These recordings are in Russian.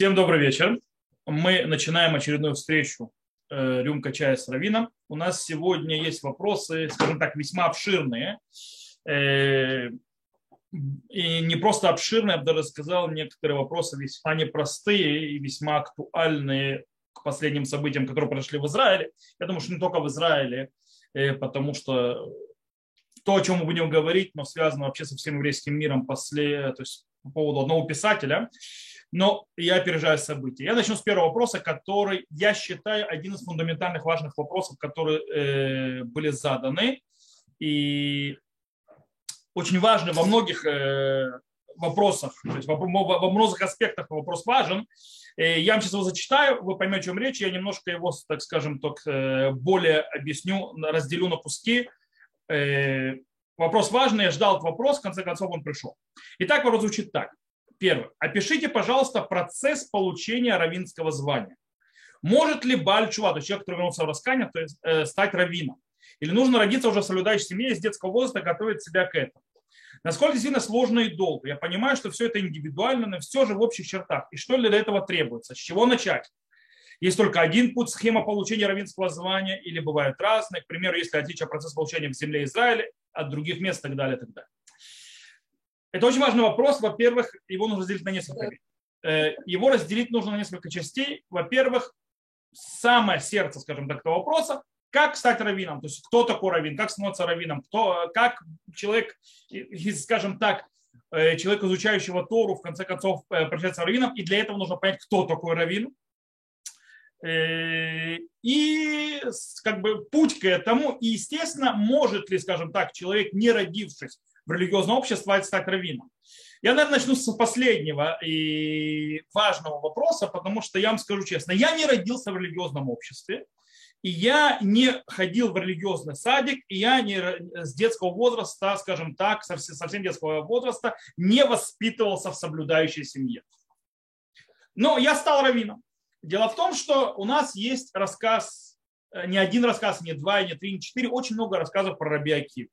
Всем добрый вечер. Мы начинаем очередную встречу э, «Рюмка чая с Равином». У нас сегодня есть вопросы, скажем так, весьма обширные. Э, и не просто обширные, я бы даже сказал, некоторые вопросы весьма непростые и весьма актуальные к последним событиям, которые произошли в Израиле. Я думаю, что не только в Израиле, э, потому что то, о чем мы будем говорить, но связано вообще со всем еврейским миром после, то есть по поводу одного писателя, но я опережаю события. Я начну с первого вопроса, который я считаю один из фундаментальных важных вопросов, которые э, были заданы. И очень важный во многих э, вопросах, то есть во, во многих аспектах вопрос важен. Э, я вам сейчас его зачитаю, вы поймете, о чем речь. Я немножко его, так скажем, так, э, более объясню, разделю на куски. Э, вопрос важный, я ждал этот вопрос, в конце концов он пришел. Итак, вопрос звучит так. Первое. Опишите, пожалуйста, процесс получения равинского звания. Может ли Бальчува, то есть человек, который вернулся в раскаяние, то есть, э, стать раввином? Или нужно родиться уже в соблюдающей семье и с детского возраста готовить себя к этому? Насколько действительно сложно и долго? Я понимаю, что все это индивидуально, но все же в общих чертах. И что для этого требуется? С чего начать? Есть только один путь, схема получения равенского звания, или бывают разные. К примеру, если отличие процесса получения в земле Израиля от других мест и так далее, и так далее. Это очень важный вопрос. Во-первых, его нужно разделить на несколько. Э, его разделить нужно на несколько частей. Во-первых, самое сердце, скажем так, этого вопроса, как стать раввином, то есть кто такой раввин, как становится раввином, кто, как человек, скажем так, э, человек, изучающего Тору, в конце концов, э, превращается раввином, и для этого нужно понять, кто такой раввин. И как бы путь к этому, и естественно, может ли, скажем так, человек, не родившись в религиозное общество стать раввином. Я, наверное, начну с последнего и важного вопроса, потому что я вам скажу честно, я не родился в религиозном обществе, и я не ходил в религиозный садик, и я не, с детского возраста, скажем так, совсем детского возраста, не воспитывался в соблюдающей семье. Но я стал раввином. Дело в том, что у нас есть рассказ, э, не один рассказ, не два, не три, не четыре, очень много рассказов про Раби Акив.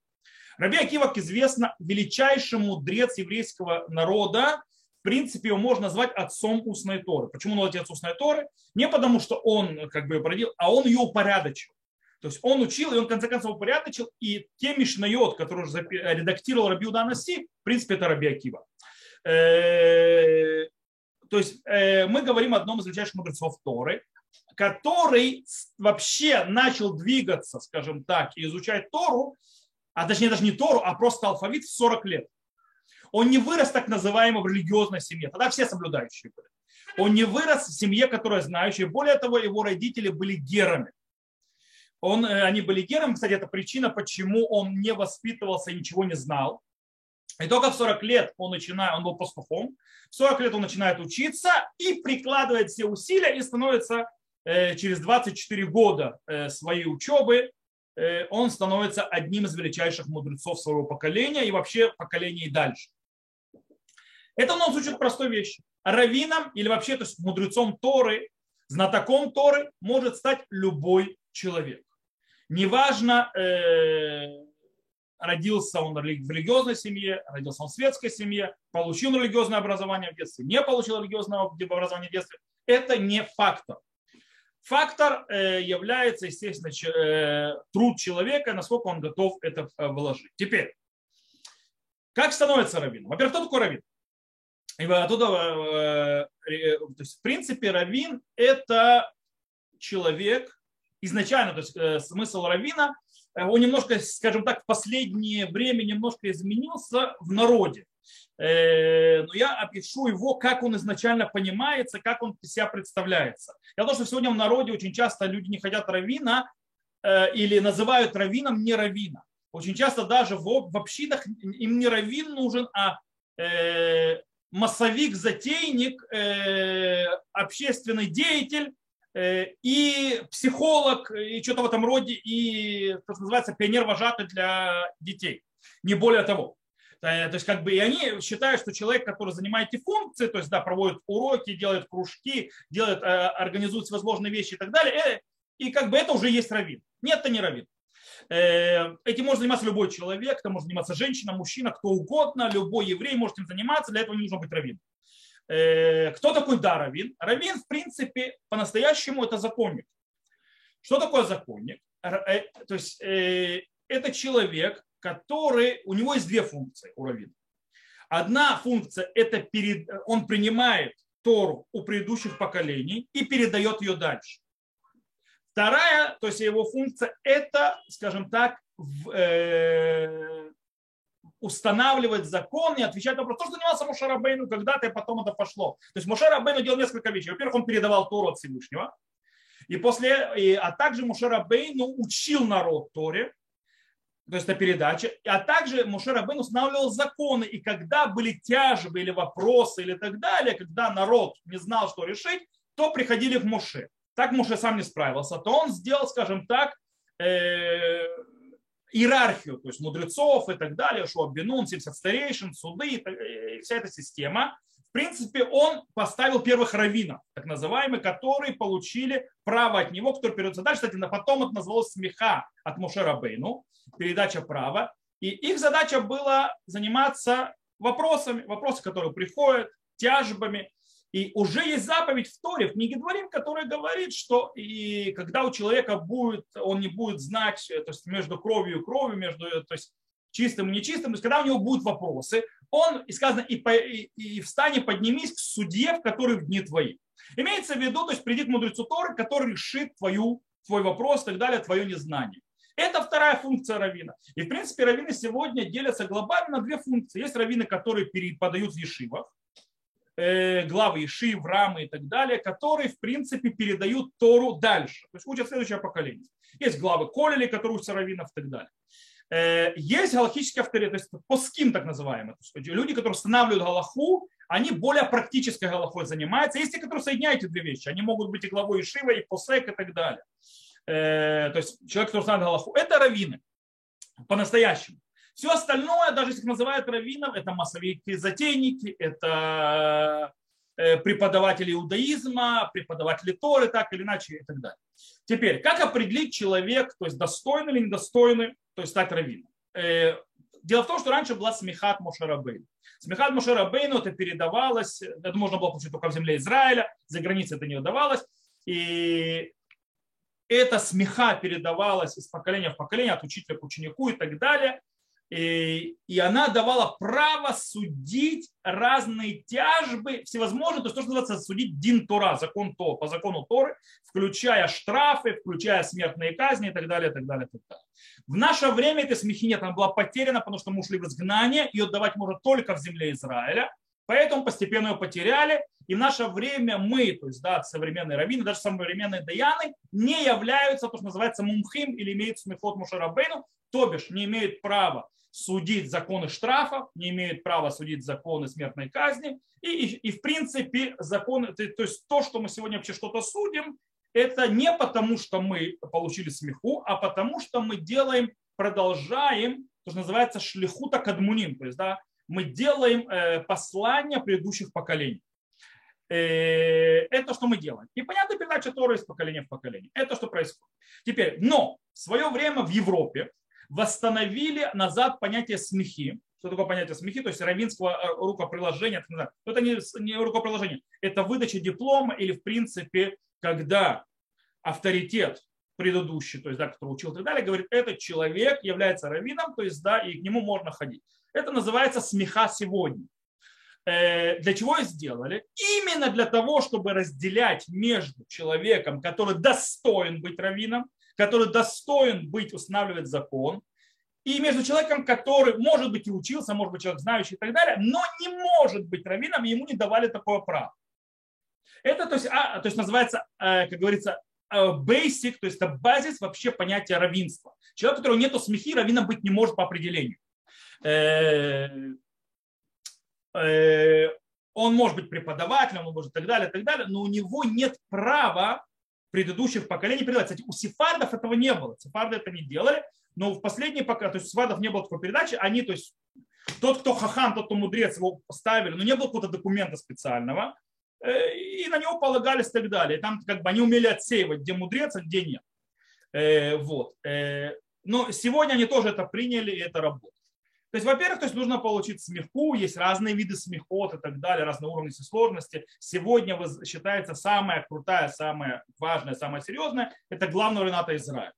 Раби Акива, известно, величайший мудрец еврейского народа. В принципе, его можно назвать отцом устной Торы. Почему он отец устной Торы? Не потому, что он как бы ее породил, а он ее упорядочил. То есть он учил, и он в конце концов упорядочил, и те Мишнайот, которые уже редактировал Раби Уданаси, в принципе, это Раби Акива. Э, то есть э, мы говорим о одном из величайших мудрецов Торы, который вообще начал двигаться, скажем так, и изучать Тору а точнее даже не Тору, а просто алфавит в 40 лет. Он не вырос так называемой в религиозной семье. Тогда все соблюдающие были. Он не вырос в семье, которая знающая. Более того, его родители были герами. Он, э, они были герами. Кстати, это причина, почему он не воспитывался и ничего не знал. И только в 40 лет он начинает, он был пастухом, в 40 лет он начинает учиться и прикладывает все усилия и становится э, через 24 года э, своей учебы он становится одним из величайших мудрецов своего поколения и вообще поколения и дальше. Это у нас учит простой вещи. Равином или вообще то есть мудрецом Торы, знатоком Торы может стать любой человек. Неважно, э, родился он в религиозной семье, родился он в светской семье, получил религиозное образование в детстве, не получил религиозное образование в детстве. Это не фактор. Фактор э, является, естественно, э, труд человека, насколько он готов это э, вложить. Теперь, как становится раввином? Во-первых, кто такой раввин? Оттуда, то есть, в принципе, раввин – это человек, изначально, то есть смысл раввина, он немножко, скажем так, в последнее время немножко изменился в народе. Э, но я опишу его, как он изначально понимается, как он себя представляется. Я думаю, что сегодня в народе очень часто люди не хотят равина э, или называют равином не равина. Очень часто даже в, общинах им не равин нужен, а э, массовик, затейник, общественный деятель и психолог, и что-то в этом роде, и, что называется, пионер-вожатый для детей. Не более того. Э, то есть как бы и они считают, что человек, который занимает эти функции, то есть да, проводит уроки, делает кружки, делает, э, организует всевозможные вещи и так далее, э, и как бы это уже есть раввин. Нет, это не раввин. Этим может заниматься любой человек, это может заниматься женщина, мужчина, кто угодно, любой еврей может этим заниматься, для этого не нужно быть раввином. Кто такой да равин? Равин, в принципе, по-настоящему это законник. Что такое законник? То есть это человек, который, у него есть две функции у равина. Одна функция – это перед, он принимает Тору у предыдущих поколений и передает ее дальше. Вторая, то есть его функция – это, скажем так, э, устанавливать закон и отвечать на вопрос. То, что занимался Мушарабейну когда-то, и потом это пошло. То есть Мушарабейну делал несколько вещей. Во-первых, он передавал Тору от Всевышнего. И после, и, а также Мушарабейну учил народ Торе то есть это передача, а также Муше Рабын устанавливал законы, и когда были тяжбы или вопросы или так далее, когда народ не знал, что решить, то приходили к Муше. Так Муше сам не справился, то он сделал, скажем так, э, иерархию, то есть мудрецов и так далее, что Бенун, 70 старейшин, суды, и вся эта система. Принципе, он поставил первых раввинов, так называемых, которые получили право от него, который передается дальше. Кстати, потом это называлось смеха от Муше Рабейну передача права. И их задача была заниматься вопросами, вопросы, которые приходят, тяжбами. И уже есть заповедь в Торе, в книге Дворим, которая говорит, что и когда у человека будет, он не будет знать, то есть между кровью и кровью, между то есть чистым и нечистым, то есть когда у него будут вопросы, он, и сказано, и, по, и, и встань и поднимись к судье, в который в дни твои. Имеется в виду, то есть придет мудрецу Торы, который решит твою, твой вопрос и так далее, твое незнание. Это вторая функция равина. И, в принципе, раввины сегодня делятся глобально на две функции. Есть раввины, которые переподают в ешивах, э, главы ешив, рамы и так далее, которые, в принципе, передают Тору дальше. То есть учат следующее поколение. Есть главы колели, которые учатся раввинов и так далее. Э, есть галахические авторитет, то есть поским так есть люди, которые устанавливают галаху, они более практической галахой занимаются. Есть те, которые соединяют эти две вещи. Они могут быть и главой Ишива, и посек, и так далее. Э, то есть человек, который знает Галаху, это раввины по-настоящему. Все остальное, даже если их называют раввином, это массовики, затейники, это преподаватели иудаизма, преподаватели Торы, так или иначе и так далее. Теперь, как определить человек, то есть достойный или недостойный, то есть стать раввином? Э, дело в том, что раньше была смехат Мошерабейн. Смехат Мошерабейну это передавалось, это можно было получить только в земле Израиля, за границей это не удавалось. И эта смеха передавалась из поколения в поколение, от учителя к ученику и так далее. И, и она давала право судить разные тяжбы, всевозможные, то есть то, что называется судить Дин Тора, закон То, по закону Торы, включая штрафы, включая смертные казни и так далее, и так далее, и так далее. В наше время этой смехи нет, она была потеряна, потому что мы ушли в изгнание, ее давать можно только в земле Израиля, поэтому постепенно ее потеряли, и в наше время мы, то есть да, современные раввины, даже современные даяны, не являются, то, что называется мумхим или имеют смехот Мушарабейну, то бишь не имеют права судить законы штрафов, не имеют права судить законы смертной казни. И, и, и в принципе законы, то, то есть то, что мы сегодня вообще что-то судим, это не потому, что мы получили смеху, а потому, что мы делаем, продолжаем, то, что называется шлихута кадмуним, то есть да, мы делаем э, послание предыдущих поколений. Э, это что мы делаем. И понятно, передача Торы из поколения в поколение. Это что происходит. Теперь, но в свое время в Европе восстановили назад понятие смехи. Что такое понятие смехи? То есть равинского э, рукоприложения. Это не, не рукоприложение. Это выдача диплома или в принципе, когда авторитет предыдущий, то есть, да, который учил и так далее, говорит, этот человек является раввином, то есть, да, и к нему можно ходить. Это называется смеха сегодня. Э, для чего сделали? Именно для того, чтобы разделять между человеком, который достоин быть раввином, который достоин быть, устанавливать закон, и между человеком, который, может быть, и учился, может быть, человек знающий и так далее, но не может быть раввином, ему не давали такое право. Это то есть, а, то есть называется, э, как говорится, э, basic, то есть это базис вообще понятия равенства. Человек, у которого нет смехи, раввином быть не может по определению. Э, он может быть преподавателем, он может и так далее, и так далее, но у него нет права предыдущих поколений передавать. Кстати, у сефардов этого не было. Сефарды это не делали, но в последние пока, то есть у сефардов не было такой передачи, они, то есть тот, кто хахам, тот, кто мудрец, его поставили, но не было какого-то документа специального, э, и на него полагались и так далее. Там как бы они умели отсеивать, где мудрец, а где нет. Э, вот. Но сегодня они тоже это приняли, и это работает. То есть, во-первых, то есть нужно получить смеху, есть разные виды смехот и так далее, разные уровни сложности. Сегодня считается самая крутая, самая важная, самая серьезная, это главный Рената Израиль.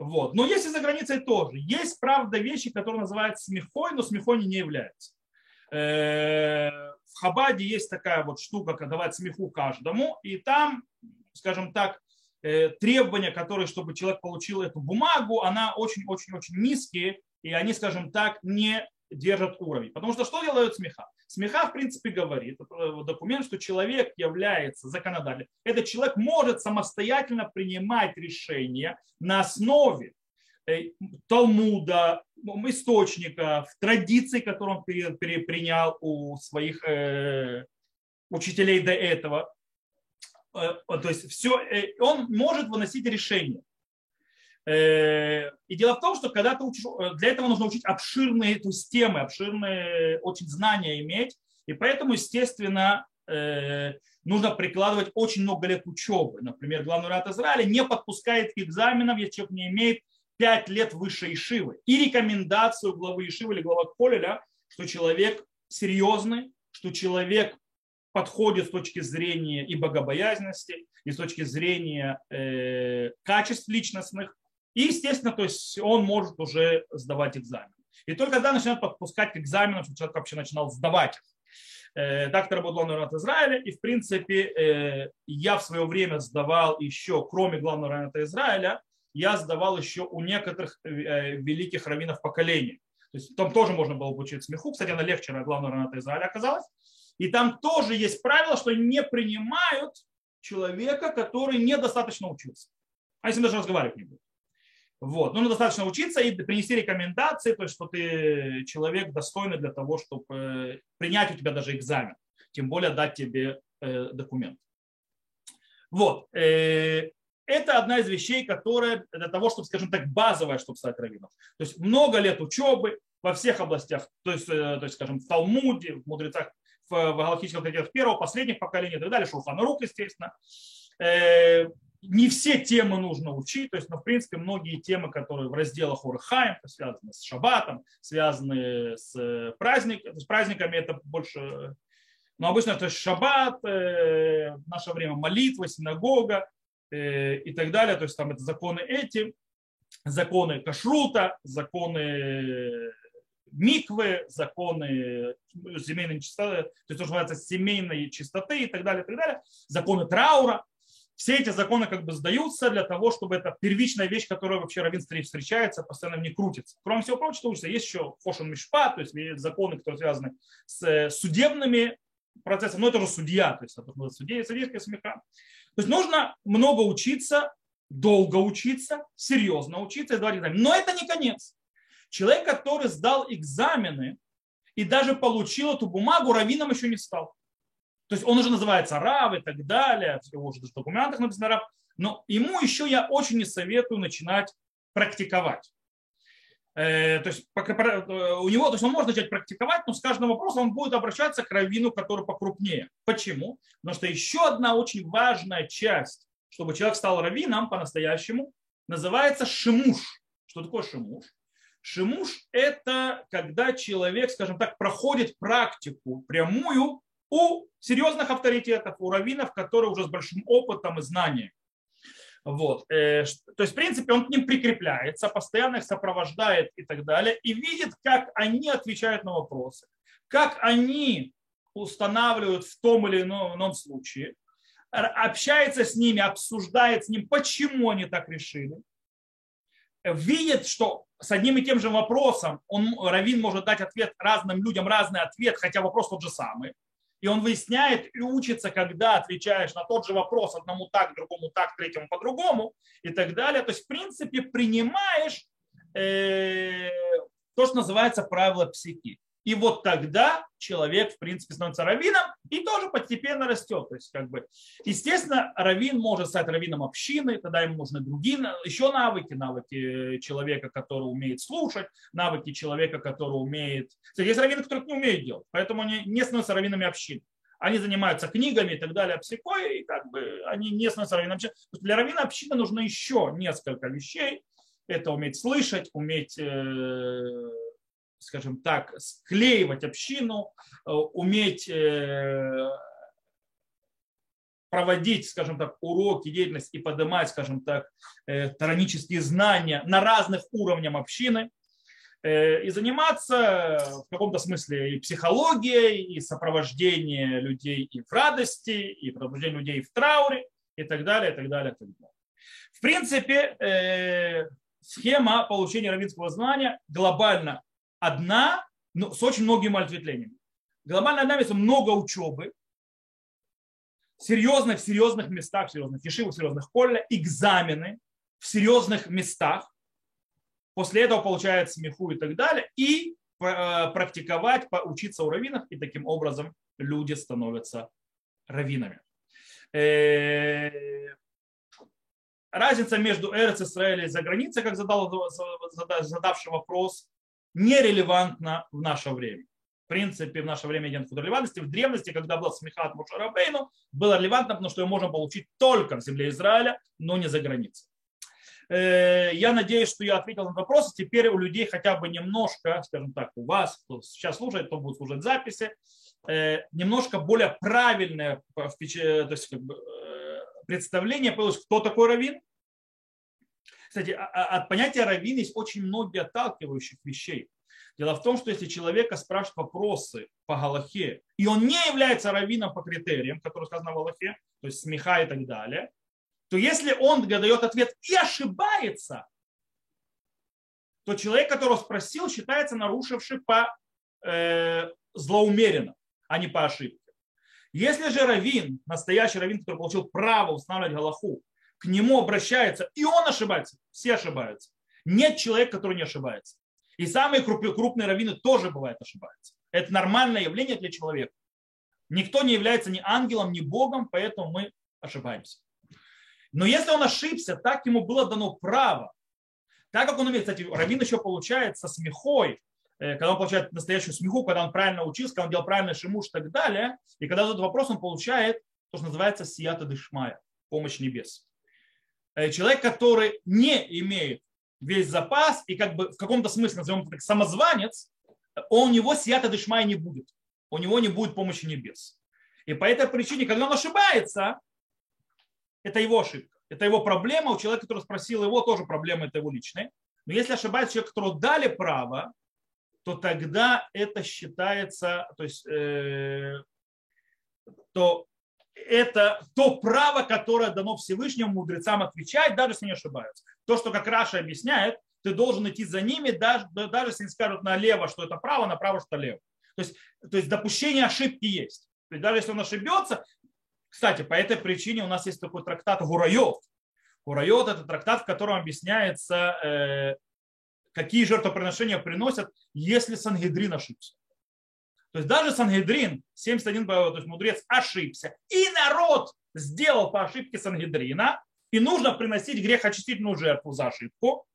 Вот. Но есть и за границей тоже. Есть, правда, вещи, которые называются смехой, но смехой не являются. Э, в Хабаде есть такая вот штука, как давать смеху каждому, и там, скажем так, э, требования, которые, чтобы человек получил эту бумагу, она очень-очень-очень низкие, и они, скажем так, не держат уровень. Потому что что делают смеха? Смеха, в принципе, говорит, э, документ, что человек является законодателем. Этот человек может самостоятельно принимать решения на основе э, Талмуда, источников, традиций, которые он перенял у своих э, учителей до этого. То есть все, он может выносить решения. Э, и дело в том, что когда ты учишь, э, для этого нужно учить обширные то есть темы, обширные очень знания иметь. И поэтому, естественно, э, нужно прикладывать очень много лет учебы. Например, главный рад Израиля не подпускает к экзаменам, если человек не имеет 5 лет высшей Ишивы. И рекомендацию главы Ишивы или главы Колеля, что человек серьезный, что человек подходит с точки зрения и богобоязненности, и с точки зрения э, качеств личностных, и, естественно, то есть он может уже сдавать экзамен. И только тогда начинают подпускать к экзаменам, чтобы человек вообще начинал сдавать их. Э, так работал народ Израиля. И, в принципе, э, я в свое время сдавал еще, кроме главного района Израиля, я сдавал еще у некоторых э, великих раввинов поколений. То есть там тоже можно было получить смеху. Кстати, она легче главного района Израиля оказалась. И там тоже есть правило, что не принимают человека, который недостаточно учился. А если даже разговаривать не будет. Вот. Нужно достаточно учиться и принести рекомендации, то есть, что ты человек достойный для того, чтобы э, принять у тебя даже экзамен, тем более дать тебе э, документ. Вот. Э, это одна из вещей, которая для того, чтобы, скажем так, базовая, чтобы стать раввином. То есть много лет учебы во всех областях, то есть, то есть скажем, в Талмуде, в мудрецах, в, в галактических авторитетах первого, последних поколений и так далее, Шулханарук, естественно не все темы нужно учить, то есть, ну, в принципе, многие темы, которые в разделах Урхайм, связаны с шаббатом, связаны с, э, праздник, с праздниками, это больше, ну, обычно это шаббат, э, в наше время молитва, синагога э, и так далее, то есть там это законы эти, законы кашрута, законы миквы, законы семейной чистоты, то есть то, что называется семейной чистоты и так далее, и так далее, законы траура, все эти законы как бы сдаются для того, чтобы это первичная вещь, которая вообще равен встречается, постоянно не крутится. Кроме всего прочего, учится, есть еще хошен мишпа, то есть законы, которые связаны с э, судебными процессами, но это уже судья, то есть это судья, судейская смеха. То есть нужно много учиться, долго учиться, серьезно учиться и экзамены. Но это не конец. Человек, который сдал экзамены и даже получил эту бумагу, раввином еще не стал. То есть он уже называется раб и так далее, всего уже в документах написано раб, но ему еще я очень не советую начинать практиковать. Э, то есть э, у него, то есть он может начать практиковать, но с каждым вопросом он будет обращаться к раввину, который покрупнее. Почему? Потому что еще одна очень важная часть, чтобы человек стал раввином по-настоящему, называется шимуш. Что такое шимуш? Шимуш – это когда человек, скажем так, проходит практику прямую у серьезных авторитетов, у раввинов, которые уже с большим опытом и знанием. Вот. Э, то есть, в принципе, он к ним прикрепляется, постоянно их сопровождает и так далее, и видит, как они отвечают на вопросы, как они устанавливают в том или ином случае, общается с ними, обсуждает с ним, почему они так решили, видит, что с одним и тем же вопросом он, Равин может дать ответ разным людям, разный ответ, хотя вопрос тот же самый и он выясняет и учится, когда отвечаешь на тот же вопрос одному так, другому так, третьему по-другому и так далее. То есть, в принципе, принимаешь э, то, что называется правило психи. И вот тогда человек, в принципе, становится раввином и тоже постепенно растет. То есть, как бы, естественно, раввин может стать раввином общины, тогда ему нужны другие еще навыки, навыки человека, который умеет слушать, навыки человека, который умеет... Кстати, есть раввины, которые не умеют делать, поэтому они не становятся раввинами общины. Они занимаются книгами и так далее, психой, и как бы они не становятся раввином общины. Для раввина общины нужно еще несколько вещей. Это уметь слышать, уметь э, скажем так, склеивать общину, уметь проводить, скажем так, уроки, деятельность и поднимать, скажем так, таранические знания на разных уровнях общины и заниматься в каком-то смысле и психологией, и сопровождение людей и в радости, и пробуждение людей в трауре, и так далее, и так далее, и так далее. В принципе, э, схема получения равинского знания глобально одна, но с очень многими ответвлениями. Глобально одна, есть много учебы, серьезных, в серьезных местах, в серьезных ешивах, в серьезных колле, экзамены в серьезных местах. После этого получает смеху и так далее. И э, практиковать, учиться у раввинов, и таким образом люди становятся раввинами. Э, разница между Эрец Израилем и за границей, как задал задавший вопрос, нерелевантна в наше время. В принципе, в наше время нет релевантности. В древности, когда был смехат Мушарабейну, было релевантно, потому что его можно получить только в земле Израиля, но не за границей. Э, я надеюсь, что я ответил на вопрос. Теперь у людей хотя бы немножко, скажем так, у вас, кто сейчас слушает, кто будет слушать записи, э, немножко более правильное то есть, как бы, представление появилось, кто такой раввин. Кстати, а, а, от понятия раввин есть очень много отталкивающих вещей. Дело в том, что если человека спрашивают вопросы по Галахе, и он не является раввином по критериям, которые сказаны в Галахе, то есть смеха и так далее, то если он дает ответ и ошибается, то человек, которого спросил, считается нарушивший по э, злоумеренно, а не по ошибке. Если же раввин, настоящий раввин, который получил право устанавливать Галаху, к нему обращается, и он ошибается, все ошибаются. Нет человека, который не ошибается. И самые крупные раввины тоже бывают ошибаются. Это нормальное явление для человека. Никто не является ни ангелом, ни богом, поэтому мы ошибаемся. Но если он ошибся, так ему было дано право. Так как он умеет, кстати, раввин еще получает со смехой, Э, когда он получает настоящую смеху, когда он правильно учился, когда он делал правильный шимуш и так далее. И когда задает вопрос, он получает то, что называется сията дышмая, помощь небес. Э, человек, который не имеет весь запас и как бы в каком-то смысле, назовем это так, самозванец, у него сията дышмая не будет. У него не будет помощи небес. И по этой причине, когда он ошибается, это его ошибка. Это его проблема. У человека, который спросил его, тоже проблема, это его личная. Но если ошибается человек, которому дали право, то тогда это считается, то есть, э, то это то право, которое дано Всевышнему мудрецам отвечать, даже если не ошибаются. То, что как Раша объясняет, ты должен идти за ними, даже, даже если они скажут налево, что это право, направо, что лево. То есть, то есть допущение ошибки есть. То есть даже если он ошибется, кстати, по этой причине у нас есть такой трактат Гурайот. Гурайот – это трактат, в котором объясняется э, какие жертвоприношения приносят, если Сангедрин ошибся. То есть даже Сангедрин, 71 то есть мудрец, ошибся. И народ сделал по ошибке Сангедрина, и нужно приносить грехочистительную жертву за ошибку,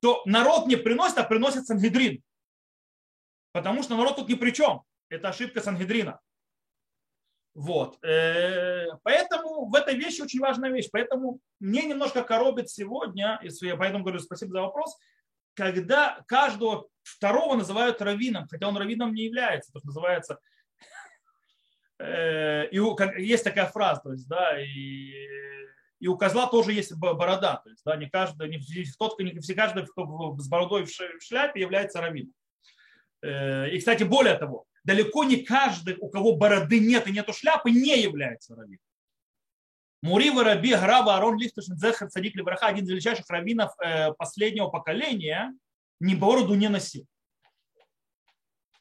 то народ не приносит, а приносит Сангедрин. Потому что народ тут ни при чем. Это ошибка Сангедрина. Вот. Э, поэтому в этой вещи очень важная вещь. Поэтому мне немножко коробит сегодня, и поэтому говорю спасибо за вопрос, когда каждого второго называют раввином, хотя он раввином не является, то, называется, э, и есть такая фраза, то есть, да, и, и у козла тоже есть борода, то есть, да, не каждый, не, тот, не все каждый, кто с бородой в шляпе, является раввином. Э, и, кстати, более того, далеко не каждый, у кого бороды нет и нету шляпы, не является раввином. Мурива Раби Граба Арон Лифтушин Зехар Цадик Левраха, один из величайших раввинов э, последнего поколения, ни бороду не носил.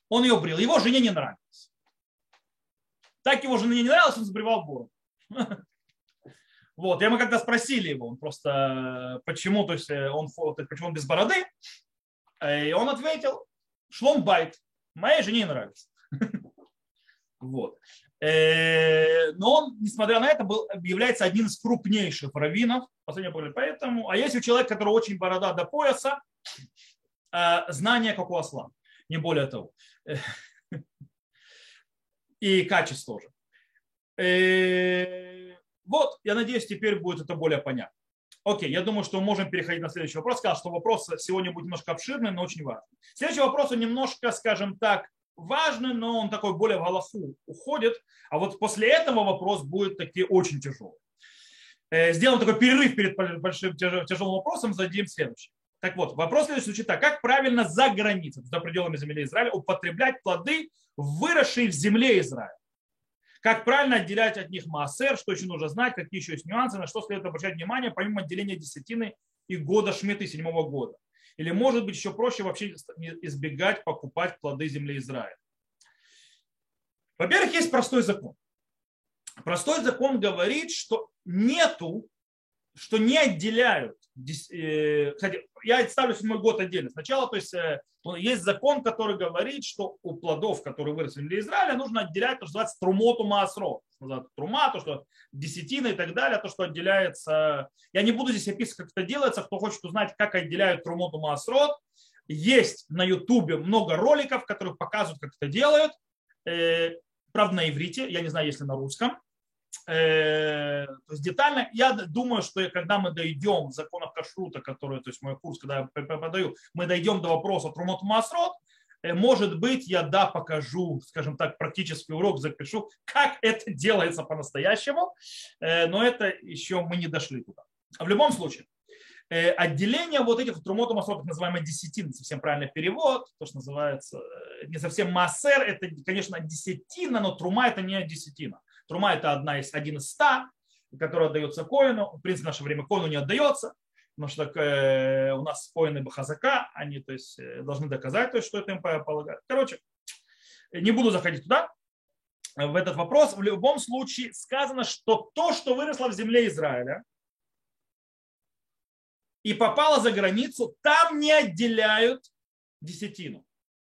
Он ее брил. Его жене не нравилось. Так его жене не нравилось, он сбривал бороду. Вот, я мы когда спросили его, он просто, почему, то есть э, он, почему он без бороды, и он ответил, шлом байт, моей жене не нравится. Вот. Э, но он, несмотря на это, был, является одним из крупнейших раввинов Поэтому, а есть у человека, который очень борода до пояса, э, знание как у осла, не более того. И качество тоже. Э, вот, я надеюсь, теперь будет это более понятно. Окей, я думаю, что мы можем переходить на следующий вопрос. Сказал, что вопрос сегодня будет немножко обширный, но очень важный. Следующий вопрос, он немножко, скажем так, важный, но он такой более в Аллаху уходит. А вот после этого вопрос будет такие очень тяжелый. Э, сделаем такой перерыв перед большим тяжелым вопросом, зададим следующий. Так вот, вопрос следующий звучит так. Как правильно за границей, за пределами земли Израиля, употреблять плоды, выросшие в земле Израиля? Как правильно отделять от них массер, что еще нужно знать, какие еще есть нюансы, на что следует обращать внимание, помимо отделения десятины и года Шмиты седьмого года. Или может быть еще проще вообще избегать покупать плоды земли Израиля. Во-первых, есть простой закон. Простой закон говорит, что нету, что не отделяют. Э, кстати, я ставлю седьмой год отдельно. Сначала, то есть э, есть закон, который говорит, что у плодов, которые выросли для Израиля, нужно отделять то, что называется трумоту маасро. Трума, то, что десятина и так далее, то, что отделяется. Я не буду здесь описывать, как это делается. Кто хочет узнать, как отделяют трумоту маасрот, есть на ютубе много роликов, которые показывают, как это делают. Э, правда, на иврите, я не знаю, если на русском. Э, то есть детально, я думаю, что когда мы дойдем законов кашрута, который, то есть мой курс, когда я преподаю, мы дойдем до вопроса Трумот Масрот, э, может быть, я да покажу, скажем так, практический урок запишу, как это делается по-настоящему, э, но это еще мы не дошли туда. В любом случае, отделение вот этих трумот масрот, так называемый десятин, совсем правильный перевод, то, что называется, не совсем массер, это, конечно, десятина, но трума это не десятина. Трума это одна из, один из ста, который отдается коину. В принципе, в наше время коину не отдается, потому что э, у нас коины бахазака, они то есть, э, должны доказать, то есть, что это им полагают. Короче, не буду заходить туда, в этот вопрос. В любом случае сказано, что то, что выросло в земле Израиля, и попало за границу, там не отделяют десятину.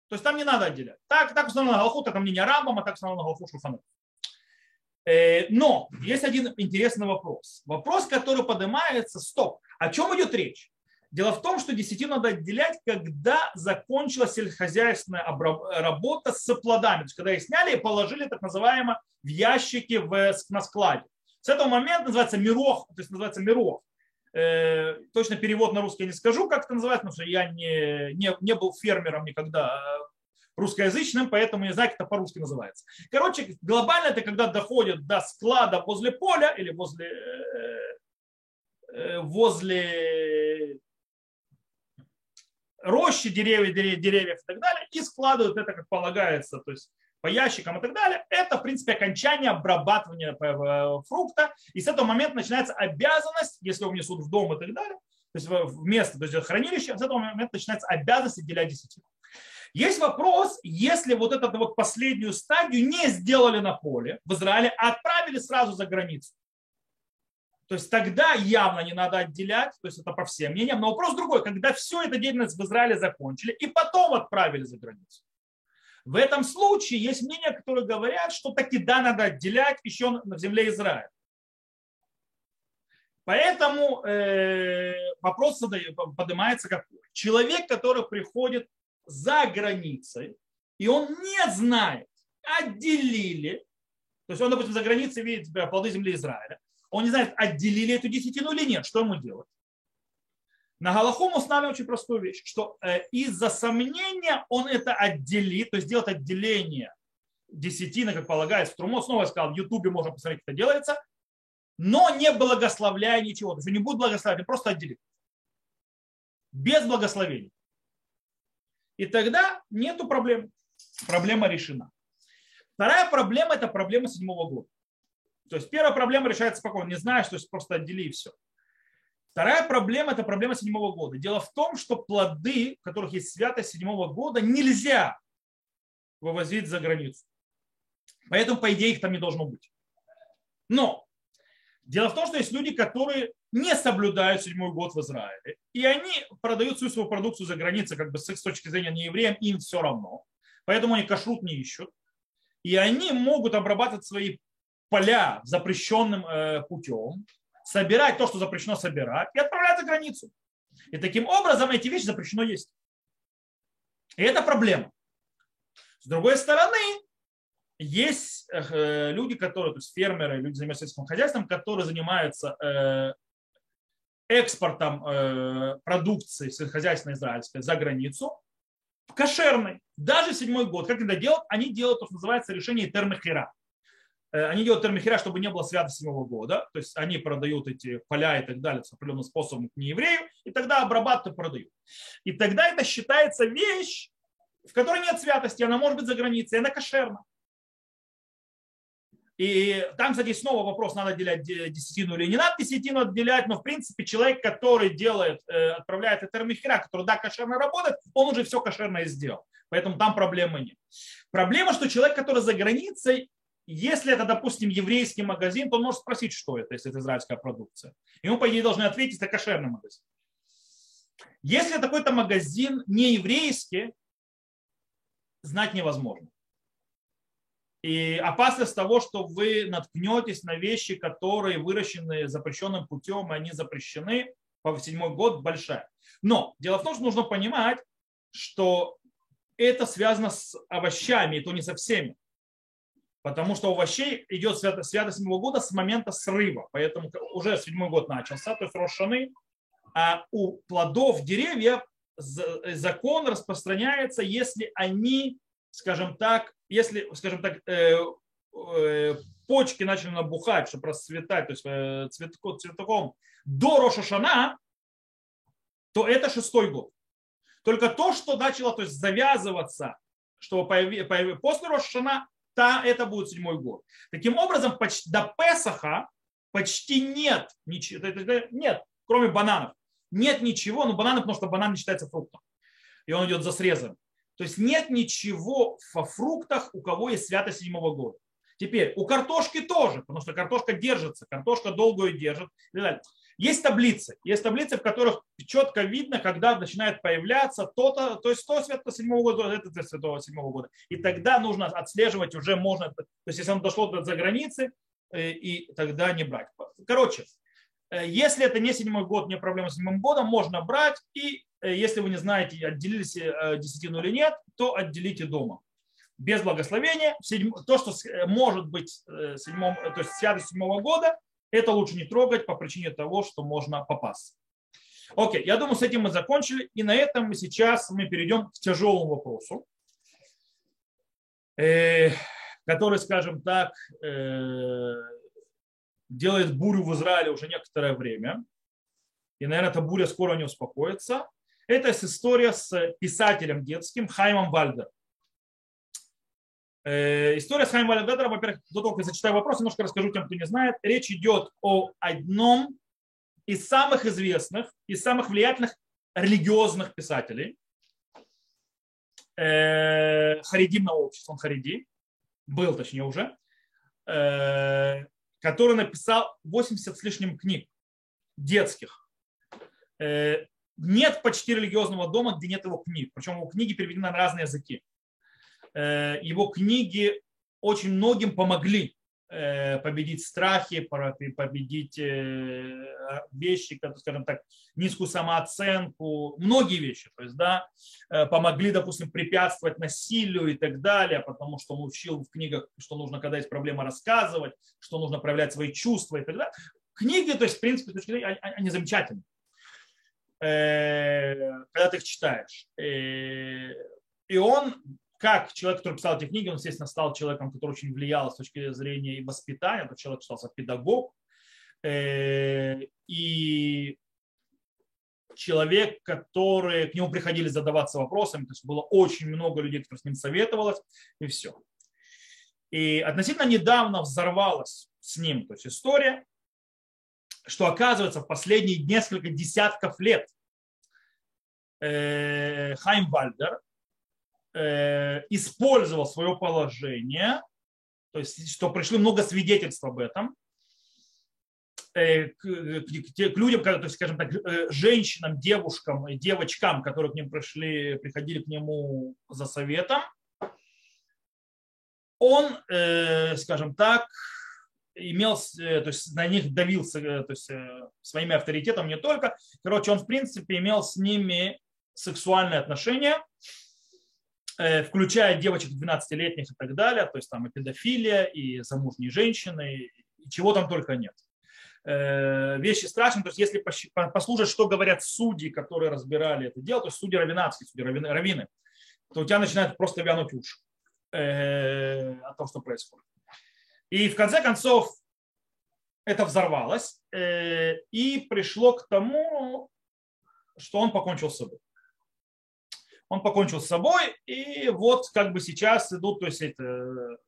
То есть там не надо отделять. Так, так установлено на Галаху, так мнение Рамбама, так установлено на Галаху Шуфанов. Э, но есть один интересный вопрос. Вопрос, который поднимается, стоп, о чем идет речь? Дело в том, что десятину надо отделять, когда закончилась сельскохозяйственная работа с плодами. То есть, когда их сняли и положили так называемо в ящики в, на складе. С этого момента называется мирох, то есть называется мирох. Э, точно перевод на русский я не скажу, как это называется, потому что я не, не, не был фермером никогда русскоязычным, поэтому не знаю, как это по-русски называется. Короче, глобально это когда доходит до склада возле поля или возле, э, э, возле рощи деревьев, деревьев и так далее, и складывают это, как полагается, то есть по ящикам и так далее, это, в принципе, окончание обрабатывания фрукта. И с этого момента начинается обязанность, если его внесут в дом и так далее, то есть в место, то есть хранилище, с этого момента начинается обязанность отделять десятину. Есть вопрос, если вот эту вот последнюю стадию не сделали на поле в Израиле, а отправили сразу за границу. То есть тогда явно не надо отделять, то есть это по всем мнениям. Но вопрос другой, когда все это деятельность в Израиле закончили и потом отправили за границу. В этом случае есть мнения, которые говорят, что таки да, надо отделять еще на земле Израиля. Поэтому э, вопрос поднимается какой. Человек, который приходит за границей, и он не знает, отделили, то есть он, допустим, за границей видит плоды земли Израиля, он не знает, отделили эту десятину или нет, что ему делать? На Галаху мы устанавливаем очень простую вещь, что э, из-за сомнения он это отделит, то есть делает отделение десятины, как полагается. Трумо снова сказал, в Ютубе можно посмотреть, как это делается, но не благословляя ничего. То есть он не будет благословлять, просто отделит. Без благословений. И тогда нету проблем. Проблема решена. Вторая проблема – это проблема седьмого года. То есть первая проблема решается спокойно, не знаешь, то есть просто отдели и все. Вторая проблема – это проблема седьмого года. Дело в том, что плоды, в которых есть святость седьмого года, нельзя вывозить за границу. Поэтому, по идее, их там не должно быть. Но дело в том, что есть люди, которые не соблюдают седьмой год в Израиле, и они продают всю свою продукцию за границей, как бы с точки зрения не евреям, им все равно. Поэтому они кашрут не ищут. И они могут обрабатывать свои поля запрещенным э, путем, собирать то, что запрещено собирать, и отправлять за границу. И таким образом эти вещи запрещено есть. И это проблема. С другой стороны, есть э, люди, которые, то есть фермеры, люди, занимаются сельским хозяйством, которые занимаются э, экспортом э, продукции сельскохозяйственной израильской за границу, кошерный. Даже седьмой год, как это делают? Они делают то, что называется решение термихера. Э, они делают термихера, чтобы не было свято седьмого года. То есть они продают эти поля и так далее с определенным способом к нееврею, и тогда обрабатывают и продают. И тогда это считается вещь, в которой нет святости, она может быть за границей, она кошерна. И там, кстати, снова вопрос, надо отделять десятину или не надо десятину отделять, но в принципе человек, который делает, э, отправляет это михера, который да, кошерно работает, он уже все кошерно сделал. Поэтому там проблемы нет. Проблема, что человек, который за границей, если это, допустим, еврейский магазин, то он может спросить, что это, если это израильская продукция. Ему, по идее, должны ответить, это кошерный магазин. Если такой-то магазин не еврейский, знать невозможно. И опасность того, что вы наткнетесь на вещи, которые выращены запрещенным путем, и они запрещены по седьмой год, большая. Но дело в том, что нужно понимать, что это связано с овощами, и то не со всеми. Потому что у овощей идет свято, свято седьмого года с момента срыва. Поэтому уже седьмой год начался, то есть рошаны. А у плодов деревьев закон распространяется, если они скажем так, если, скажем так, э, э, почки начали набухать, чтобы расцветать, то есть э, цветком, цветком до Рошашана, то это шестой год. Только то, что начало то есть, завязываться, что появи, появи, после Рошашана, та, это будет седьмой год. Таким образом, почти, до Песаха почти нет ничего, нет, кроме бананов. Нет ничего, но бананы, потому что банан не считается фруктом. И он идет за срезом. То есть нет ничего во фруктах, у кого есть святость седьмого года. Теперь у картошки тоже, потому что картошка держится, картошка долго ее держит. Есть таблицы, есть таблицы, в которых четко видно, когда начинает появляться то-то, то есть то святого седьмого года, это святого седьмого года. И тогда нужно отслеживать уже можно, то есть если оно дошло до за границы, э, и тогда не брать. Короче, э, если это не седьмой год, не проблема с седьмым годом, можно брать и если вы не знаете, отделились э, десятину или нет, то отделите дома. Без благословения. То, что э, может быть седьмом, то есть святость седьмого года, это лучше не трогать по причине того, что можно попасть. Окей, я думаю, с этим мы закончили. И на этом мы сейчас мы перейдем к тяжелому вопросу, который, скажем так, делает бурю в Израиле уже некоторое время. И, наверное, эта буря скоро не успокоится. Это история с писателем детским Хаймом Вальдер. Э, история с Хаймом Вальдером, во-первых, до того, как я зачитаю вопрос, немножко расскажу тем, кто не знает. Речь идет о одном из самых известных, из самых влиятельных религиозных писателей. Э, Харидим на общество, он Хариди, был точнее уже, э, который написал 80 с лишним книг детских нет почти религиозного дома, где нет его книг. Причем его книги переведены на разные языки. Э, его книги очень многим помогли э, победить страхи, победить э, вещи, скажем так, низкую самооценку, многие вещи, то есть, да, помогли, допустим, препятствовать насилию и так далее, потому что он учил в книгах, что нужно, когда есть проблема, рассказывать, что нужно проявлять свои чувства и так далее. Книги, то есть, в принципе, они замечательные. Э, когда ты их читаешь. Э, и он, как человек, который писал эти книги, он, естественно, стал человеком, который очень влиял с точки зрения и воспитания, этот человек считался педагог. Э, и человек, который к нему приходили задаваться вопросами, то есть было очень много людей, которые с ним советовалось, и все. И относительно недавно взорвалась с ним то есть история, что оказывается в последние несколько десятков лет э, Хайм Вальдер э, использовал свое положение, то есть что пришли много свидетельств об этом, э, к, к, к людям, то есть, скажем так, женщинам, девушкам, девочкам, которые к ним пришли, приходили к нему за советом, он, скажем так, имел, э, то есть на них давился э, то есть, э, своими авторитетом не только. Короче, он в принципе имел с ними сексуальные отношения, включая девочек 12-летних и так далее, то есть там и педофилия, и замужние женщины, и чего там только нет. вещи страшные. То есть если послушать, что говорят судьи, которые разбирали это дело, то есть судьи равинатские, судьи раввины, то у тебя начинает просто вянуть уши о том, что происходит. И в конце концов это взорвалось э, и пришло к тому, что он покончил с собой. Он покончил с собой, и вот как бы сейчас идут, то есть это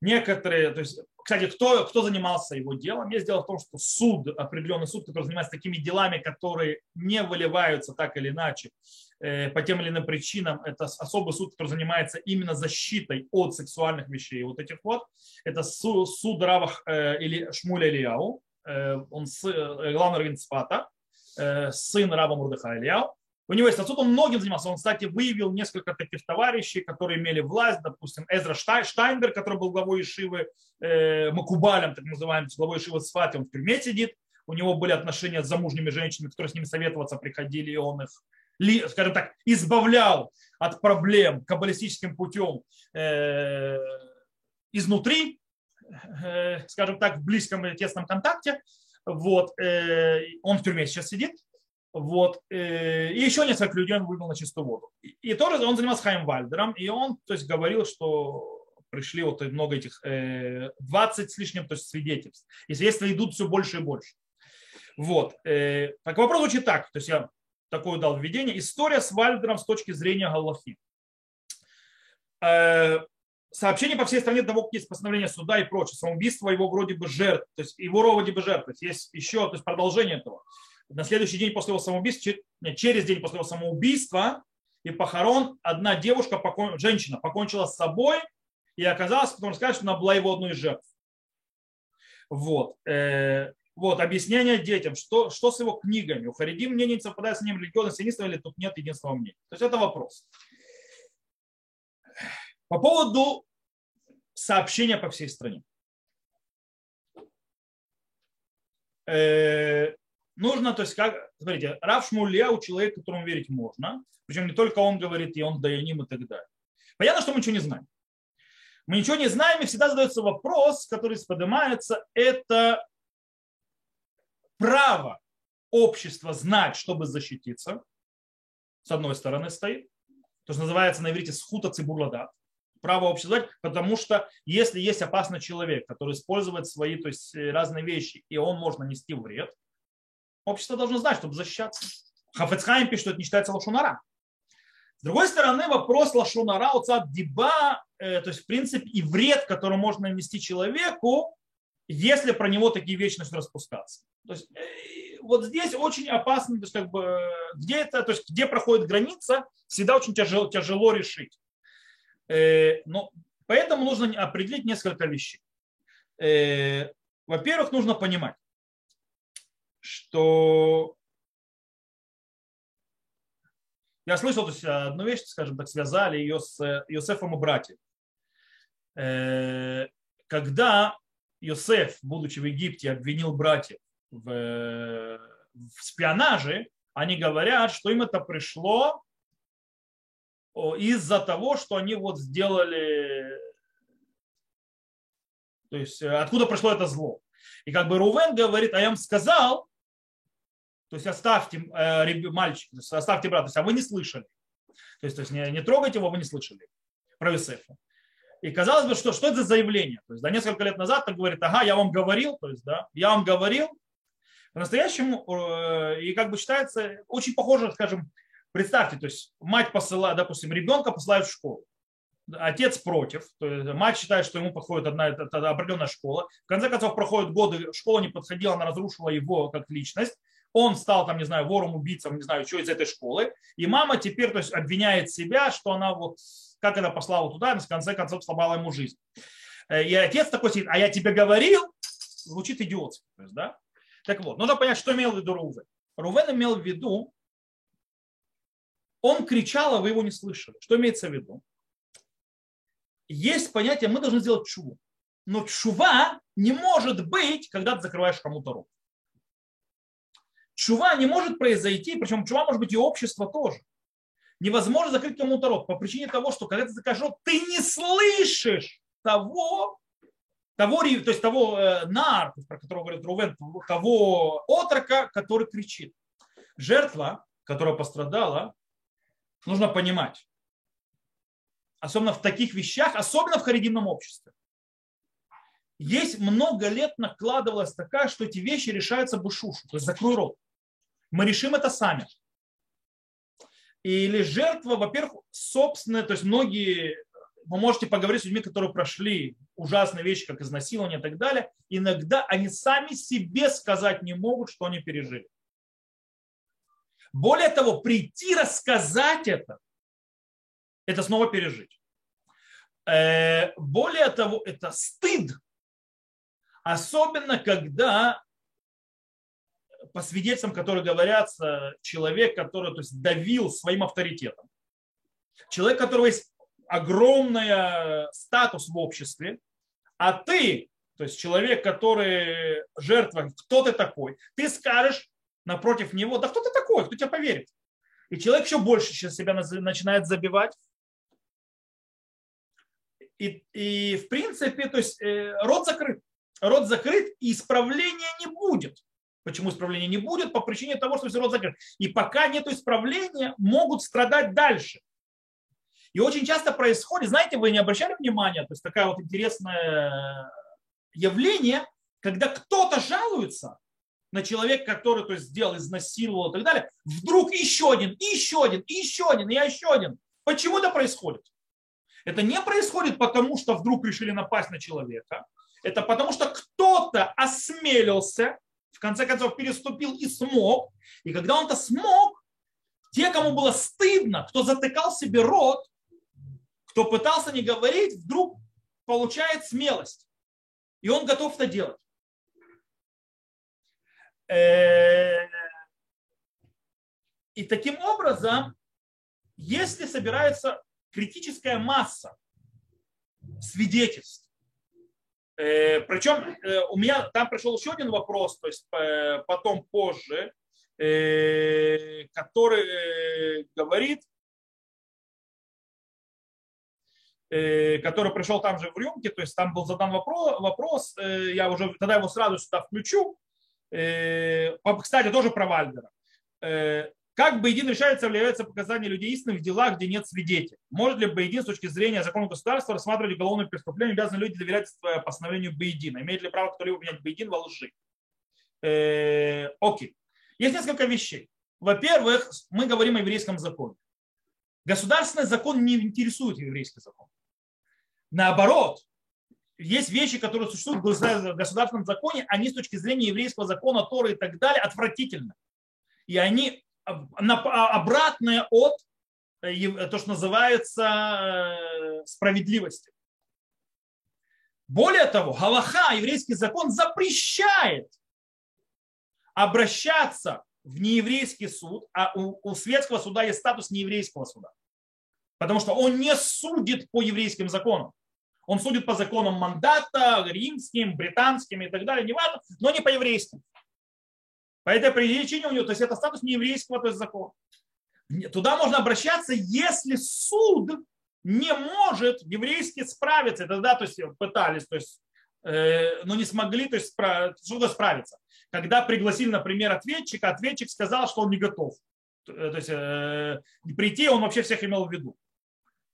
некоторые, то есть, кстати, кто, кто занимался его делом? Есть дело в том, что суд, определенный суд, который занимается такими делами, которые не выливаются так или иначе по тем или иным причинам, это особый суд, который занимается именно защитой от сексуальных вещей. Вот этих вот, это суд, Равах э, или Шмуля Ильяу, э, он главный раввин Цфата, сын Раба Мурдыха Ильяу, у него есть отсюда, он многим занимался. Он, кстати, выявил несколько таких товарищей, которые имели власть, допустим, Эзра Штайнберг, который был главой Ишивы, э, Макубалем, так называемым, главой Ишивы Сфати, он в тюрьме сидит. У него были отношения с замужними женщинами, которые с ними советоваться приходили, и он их, скажем так, избавлял от проблем каббалистическим путем э, изнутри, э, скажем так, в близком и тесном контакте. Вот, э, он в тюрьме сейчас сидит, вот. Э, и еще несколько людей он вывел на чистую воду. И тоже он занимался Хайм Вальдером, и он то есть, говорил, что пришли вот много этих, 20 э, с лишним то есть, свидетельств. И свидетельства идут все больше и больше. Вот. Э, так вопрос звучит так. То есть я такое дал введение. История с Вальдером с точки зрения Галлахи. Сообщение по всей стране того, как есть постановление суда и прочее. Самоубийство его вроде бы жертв. То есть его вроде бы жертв. То есть есть еще то есть продолжение этого на следующий день после его самоубийства, через день после его самоубийства и похорон, одна девушка, женщина, покончила с собой и оказалось, потом сказать, что она была его одной из жертв. Вот. Вот, объяснение детям, что, что с его книгами. У Харидим мнение не совпадает с ним религиозным сионистом или тут нет единственного мнения. То есть это вопрос. По поводу сообщения по всей стране. Э, нужно, то есть, как, смотрите, Рав Шмуляу человек, которому верить можно, причем не только он говорит, и он даяним и так далее. Понятно, что мы ничего не знаем. Мы ничего не знаем, и всегда задается вопрос, который поднимается, это право общества знать, чтобы защититься, с одной стороны стоит, то, что называется на иврите схута цибурладат, право общества знать, потому что если есть опасный человек, который использует свои то есть, разные вещи, и он может нанести вред, общество должно знать, чтобы защищаться. Хафецхайм пишет, что это не считается лошунара. С другой стороны, вопрос лошунара отца диба, э, то есть, в принципе, и вред, который можно нанести человеку, если про него такие вещи начнут распускаться. То есть, э, вот здесь очень опасно, то есть, как бы, где, это, то есть, где проходит граница, всегда очень тяжело, тяжело решить. Э, но, поэтому нужно определить несколько вещей. Во-первых, нужно понимать, что я слышал то есть, одну вещь, скажем так, связали ее с Иосифом и братьями. Э, когда Иосиф, будучи в Египте, обвинил братьев в, в шпионаже, они говорят, что им это пришло из-за того, что они вот сделали, то есть откуда пришло это зло. И как бы Рувен говорит, а я им сказал, то есть оставьте э, мальчик, оставьте брата, то есть, а вы не слышали. То есть, то есть не, не трогайте его, вы не слышали про Юсефа. И казалось бы, что, что это за заявление? То есть, да, несколько лет назад так говорит, ага, я вам говорил, то есть, да, я вам говорил. По-настоящему, э, и как бы считается, очень похоже, скажем, представьте, то есть мать посылает, допустим, ребенка посылают в школу. Отец против, то есть мать считает, что ему подходит одна определенная школа. В конце концов, проходят годы, школа не подходила, она разрушила его как личность он стал там, не знаю, вором, убийцем, не знаю, что из этой школы, и мама теперь то есть, обвиняет себя, что она вот, как это послала туда, и в конце концов сломала ему жизнь. Э, и отец такой сидит, а я тебе говорил, звучит идиотски. Да? Так вот, нужно понять, что имел в виду Рувен. Рувен имел в виду, он кричал, а вы его не слышали. Что имеется в виду? Есть понятие, мы должны сделать чуву. Но чува не может быть, когда ты закрываешь кому-то рот. Чува не может произойти, причем чува может быть и общество тоже. Невозможно закрыть кому-то рот по причине того, что когда ты закажешь рот, ты не слышишь того, того, то есть того э, нар, про которого говорит Рувен, того отрока, который кричит. Жертва, которая пострадала, нужно понимать, особенно в таких вещах, особенно в харидимном обществе. Есть много лет накладывалась такая, что эти вещи решаются бушушу, то есть закрой рот. Мы решим это сами. Или жертва, во-первых, собственная, то есть многие, вы можете поговорить с людьми, которые прошли ужасные вещи, как изнасилование и так далее, иногда они сами себе сказать не могут, что они пережили. Более того, прийти рассказать это, это снова пережить. Э, более того, это стыд. Особенно, когда по свидетельствам, которые говорятся, человек, который то есть, давил своим авторитетом, человек, у которого есть огромный статус в обществе, а ты, то есть человек, который жертва, кто ты такой, ты скажешь напротив него, да кто ты такой, кто тебе поверит? И человек еще больше сейчас себя начинает забивать. И, и в принципе, то есть э, рот закрыт. Рот закрыт, и исправления не будет. Почему исправления не будет? По причине того, что все рот закрыт. И пока нет исправления, могут страдать дальше. И очень часто происходит, знаете, вы не обращали внимания, то есть такая вот интересное явление, когда кто-то жалуется на человека, который то есть, сделал, изнасиловал и так далее, вдруг еще один, еще один, еще один, и еще один. Почему это происходит? Это не происходит потому, что вдруг решили напасть на человека. Это потому, что кто-то осмелился, в конце концов переступил и смог. И когда он это смог, те, кому было стыдно, кто затыкал себе рот, кто пытался не говорить, вдруг получает смелость. И он готов это делать. Э, и таким образом, если собирается критическая масса свидетельств, причем э, у меня там пришел еще один вопрос, то есть потом позже, который говорит, Э, который пришел там же в рюмке, то есть там был задан вопрос, вопрос э, я уже тогда его сразу сюда включу. Э, кстати, тоже про Вальдера. Как Бейдин решается, является показание людей истины в делах, где нет свидетелей? Может ли Бейдин с точки зрения закона государства рассматривать уголовное преступление, обязаны люди доверять постановлению Бейдина? Имеет ли право кто-либо менять Бейдин во лжи? Окей. Есть несколько вещей. Во-первых, мы говорим о еврейском законе. Государственный закон не интересует еврейский закон. Наоборот, есть вещи, которые существуют в государственном законе, они с точки зрения еврейского закона, Торы и так далее, отвратительны. И они обратные от э, то, что называется э, справедливости. Более того, Галаха, еврейский закон, запрещает обращаться в нееврейский суд, а у, у светского суда есть статус нееврейского суда. Потому что он не судит по еврейским законам. Он судит по законам мандата, римским, британским и так далее, неважно, но не по еврейским. По этой причине у него, то есть это статус нееврейского то есть закона. Туда можно обращаться, если суд не может еврейски справиться. Тогда то есть, пытались, то есть, э, но не смогли то есть, спра- справиться. Когда пригласили, например, ответчика, ответчик сказал, что он не готов. Э, то есть, э, прийти, он вообще всех имел в виду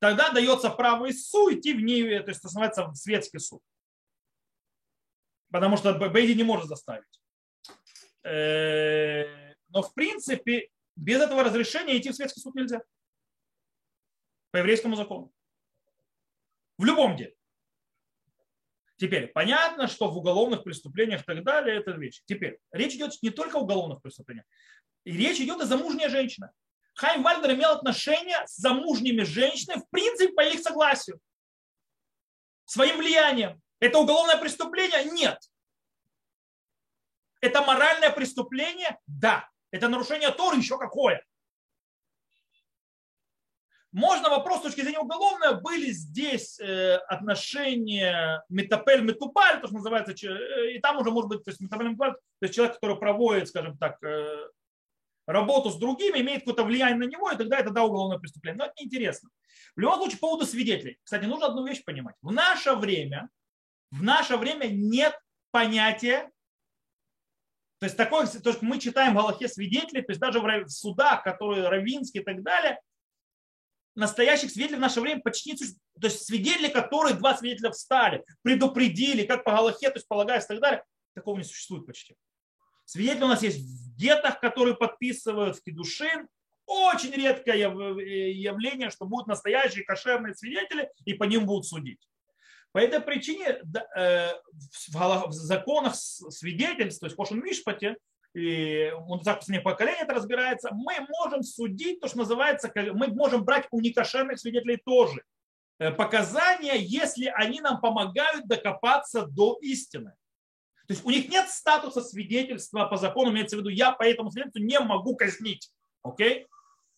тогда дается право ИСУ идти в ней, то есть называется в светский суд. Потому что Бейди не может заставить. Э, но в принципе без этого разрешения идти в светский суд нельзя. По еврейскому закону. В любом деле. Теперь, понятно, что в уголовных преступлениях и так далее это вещь. Теперь, речь идет не только о уголовных преступлениях. И речь идет о замужней женщине. Хайм Вальдер имел отношение с замужними женщинами, в принципе, по их согласию. Своим влиянием. Это уголовное преступление? Нет. Это моральное преступление? Да. Это нарушение Торы еще какое. Можно вопрос с точки зрения уголовного, были здесь э, отношения метапель-метупаль, то, что называется, э, и там уже может быть, то есть метапель то есть человек, который проводит, скажем так, э, работу с другими, имеет какое-то влияние на него, и тогда это да, уголовное преступление. Но это неинтересно. В любом случае, по поводу свидетелей. Кстати, нужно одну вещь понимать. В наше время В наше время нет понятия, то есть такое, то есть мы читаем в Галахе свидетелей, то есть даже в судах, которые равинские и так далее, настоящих свидетелей в наше время почти не. То есть свидетели, которые два свидетеля встали, предупредили, как по Галахе, то есть полагаясь и так далее, такого не существует почти. Свидетели у нас есть в гетах, которые подписывают в Кедушин. Очень редкое явление, что будут настоящие кошерные свидетели и по ним будут судить. По этой причине э, в законах свидетельств, то есть в Кошен Мишпате, и он так последнее поколение это разбирается, мы можем судить то, что называется, мы можем брать у некошерных свидетелей тоже э, показания, если они нам помогают докопаться до истины. То есть у них нет статуса свидетельства по закону, имеется в виду, я по этому свидетельству не могу казнить. Окей?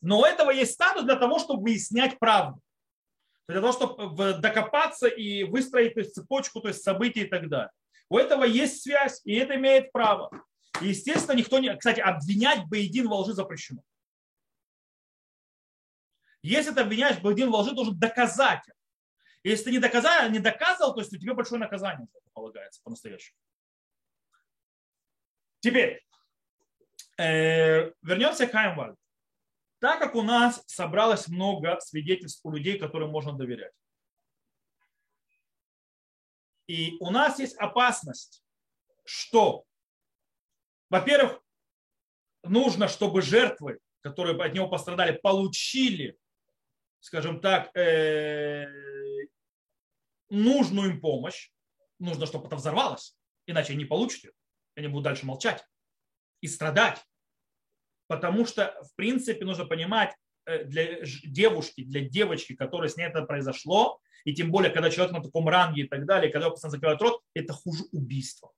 Но у этого есть статус для того, чтобы выяснять правду. Для того, чтобы докопаться и выстроить то есть, цепочку то есть, событий и так далее. У этого есть связь, и это имеет право. И, естественно, никто не... Кстати, обвинять Бейдин во лжи запрещено. Если ты обвиняешь Бейдин во лжи, должен доказать. Если ты не доказал, не доказывал, то есть у тебя большое наказание полагается по-настоящему. Теперь, э, вернемся к Хаймвальду. Так как у нас собралось много свидетельств у людей, которым можно доверять. И у нас есть опасность, что во-первых, нужно, чтобы жертвы, которые от него пострадали, получили, скажем так, э, нужную им помощь. Нужно, чтобы это взорвалось, иначе они не получат ее. Они будут дальше молчать и страдать. Потому что, в принципе, нужно понимать, э, для девушки, для девочки, которой с ней это произошло, и тем более, когда человек на таком ранге и так далее, когда его постоянно закрывают рот, это хуже убийства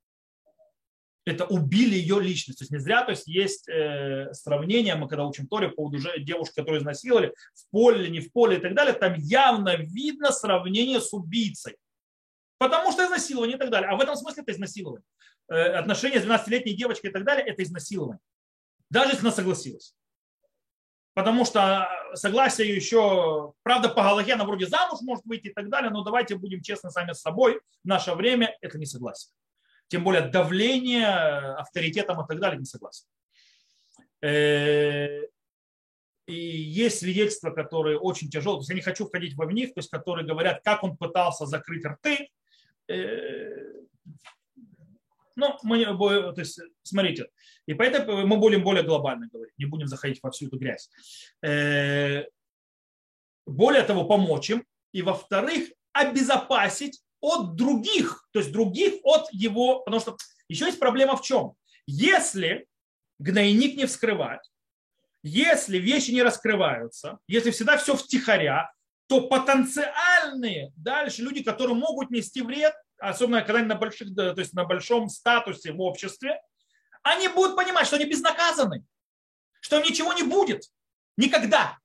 это убили ее личность. То есть не зря, то есть есть э, сравнение, мы когда учим Торе по поводу девушки, которую изнасиловали, в поле, не в поле и так далее, там явно видно сравнение с убийцей. Потому что изнасилование и так далее. А в этом смысле это изнасилование. Э, отношения с 12-летней девочкой и так далее, это изнасилование. Даже если она согласилась. Потому что согласие еще, правда, по Галахе она вроде замуж может выйти и так далее, но давайте будем честны сами с собой. В наше время это не согласие тем более давление авторитетом и так далее, не согласен. Э, и есть свидетельства, которые очень тяжелые. То есть я не хочу входить в них, то есть которые говорят, как он пытался закрыть рты. Ну, мы, то есть, смотрите, и поэтому мы будем более глобально говорить, не будем заходить во всю эту грязь. Э, более того, помочь им, и во-вторых, обезопасить от других, то есть других от его, потому что еще есть проблема в чем? Если гнойник не вскрывать, если вещи не раскрываются, если всегда все втихаря, то потенциальные дальше люди, которые могут нести вред, особенно когда они на, больших, то есть на большом статусе в обществе, они будут понимать, что они безнаказаны, что им ничего не будет. Никогда.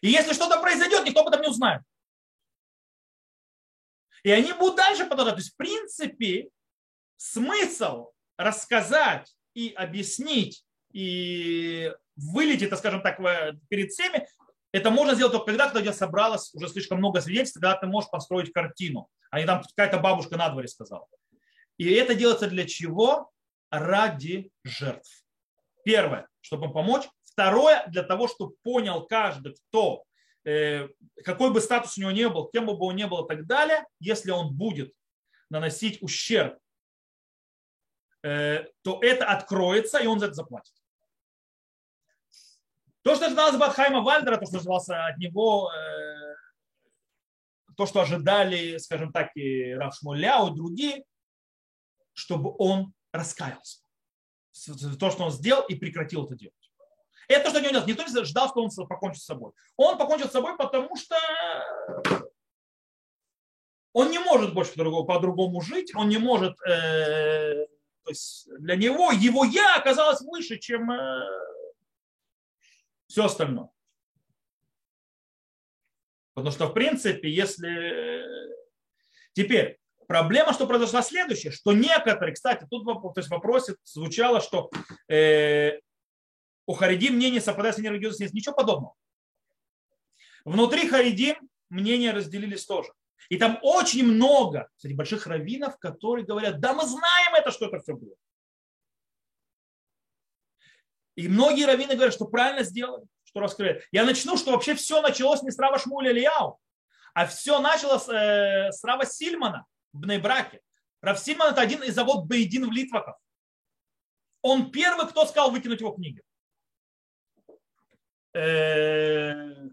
И если что-то произойдет, никто об этом не узнает. И они будут дальше продолжать. То есть, в принципе, смысл рассказать и объяснить и вылететь, это, скажем так, перед всеми, это можно сделать только тогда, когда у тебя собралось уже слишком много свидетельств, когда ты можешь построить картину, а не там какая-то бабушка на дворе сказала. И это делается для чего? Ради жертв. Первое, чтобы помочь. Второе, для того, чтобы понял каждый, кто Э, какой бы статус у него не был, кем бы он ни был и так далее, если он будет наносить ущерб, э, то это откроется, и он за это заплатит. То, что ожидалось бы от Хайма Вальдера, то, что ожидалось от него, э, то, что ожидали, скажем так, и Раф Шмуляу, и другие, чтобы он раскаялся. То, что он сделал, и прекратил это делать. Это то, что не делать. Никто не ждал, что он покончит с собой. Он покончил с собой, потому что он не может больше по-другому жить, он не может, э, то есть для него его я оказалось выше, чем э, все остальное. Потому что, в принципе, если... Теперь, проблема, что произошла следующая, что некоторые, кстати, тут то есть в вопросе звучало, что э, у Харидим мнение совпадает с нерелигиозностью. Нет, ничего подобного. Внутри Харидим мнения разделились тоже. И там очень много, кстати, больших раввинов, которые говорят, да мы знаем это, что это все было. И многие раввины говорят, что правильно сделали, что раскрыли. Я начну, что вообще все началось не с Рава Шмуля Ильяу, а все началось э, с Рава Сильмана в Бнейбраке. Рав Сильман это один из завод Бейдин в Литваках. Он первый, кто сказал выкинуть его книги. Э,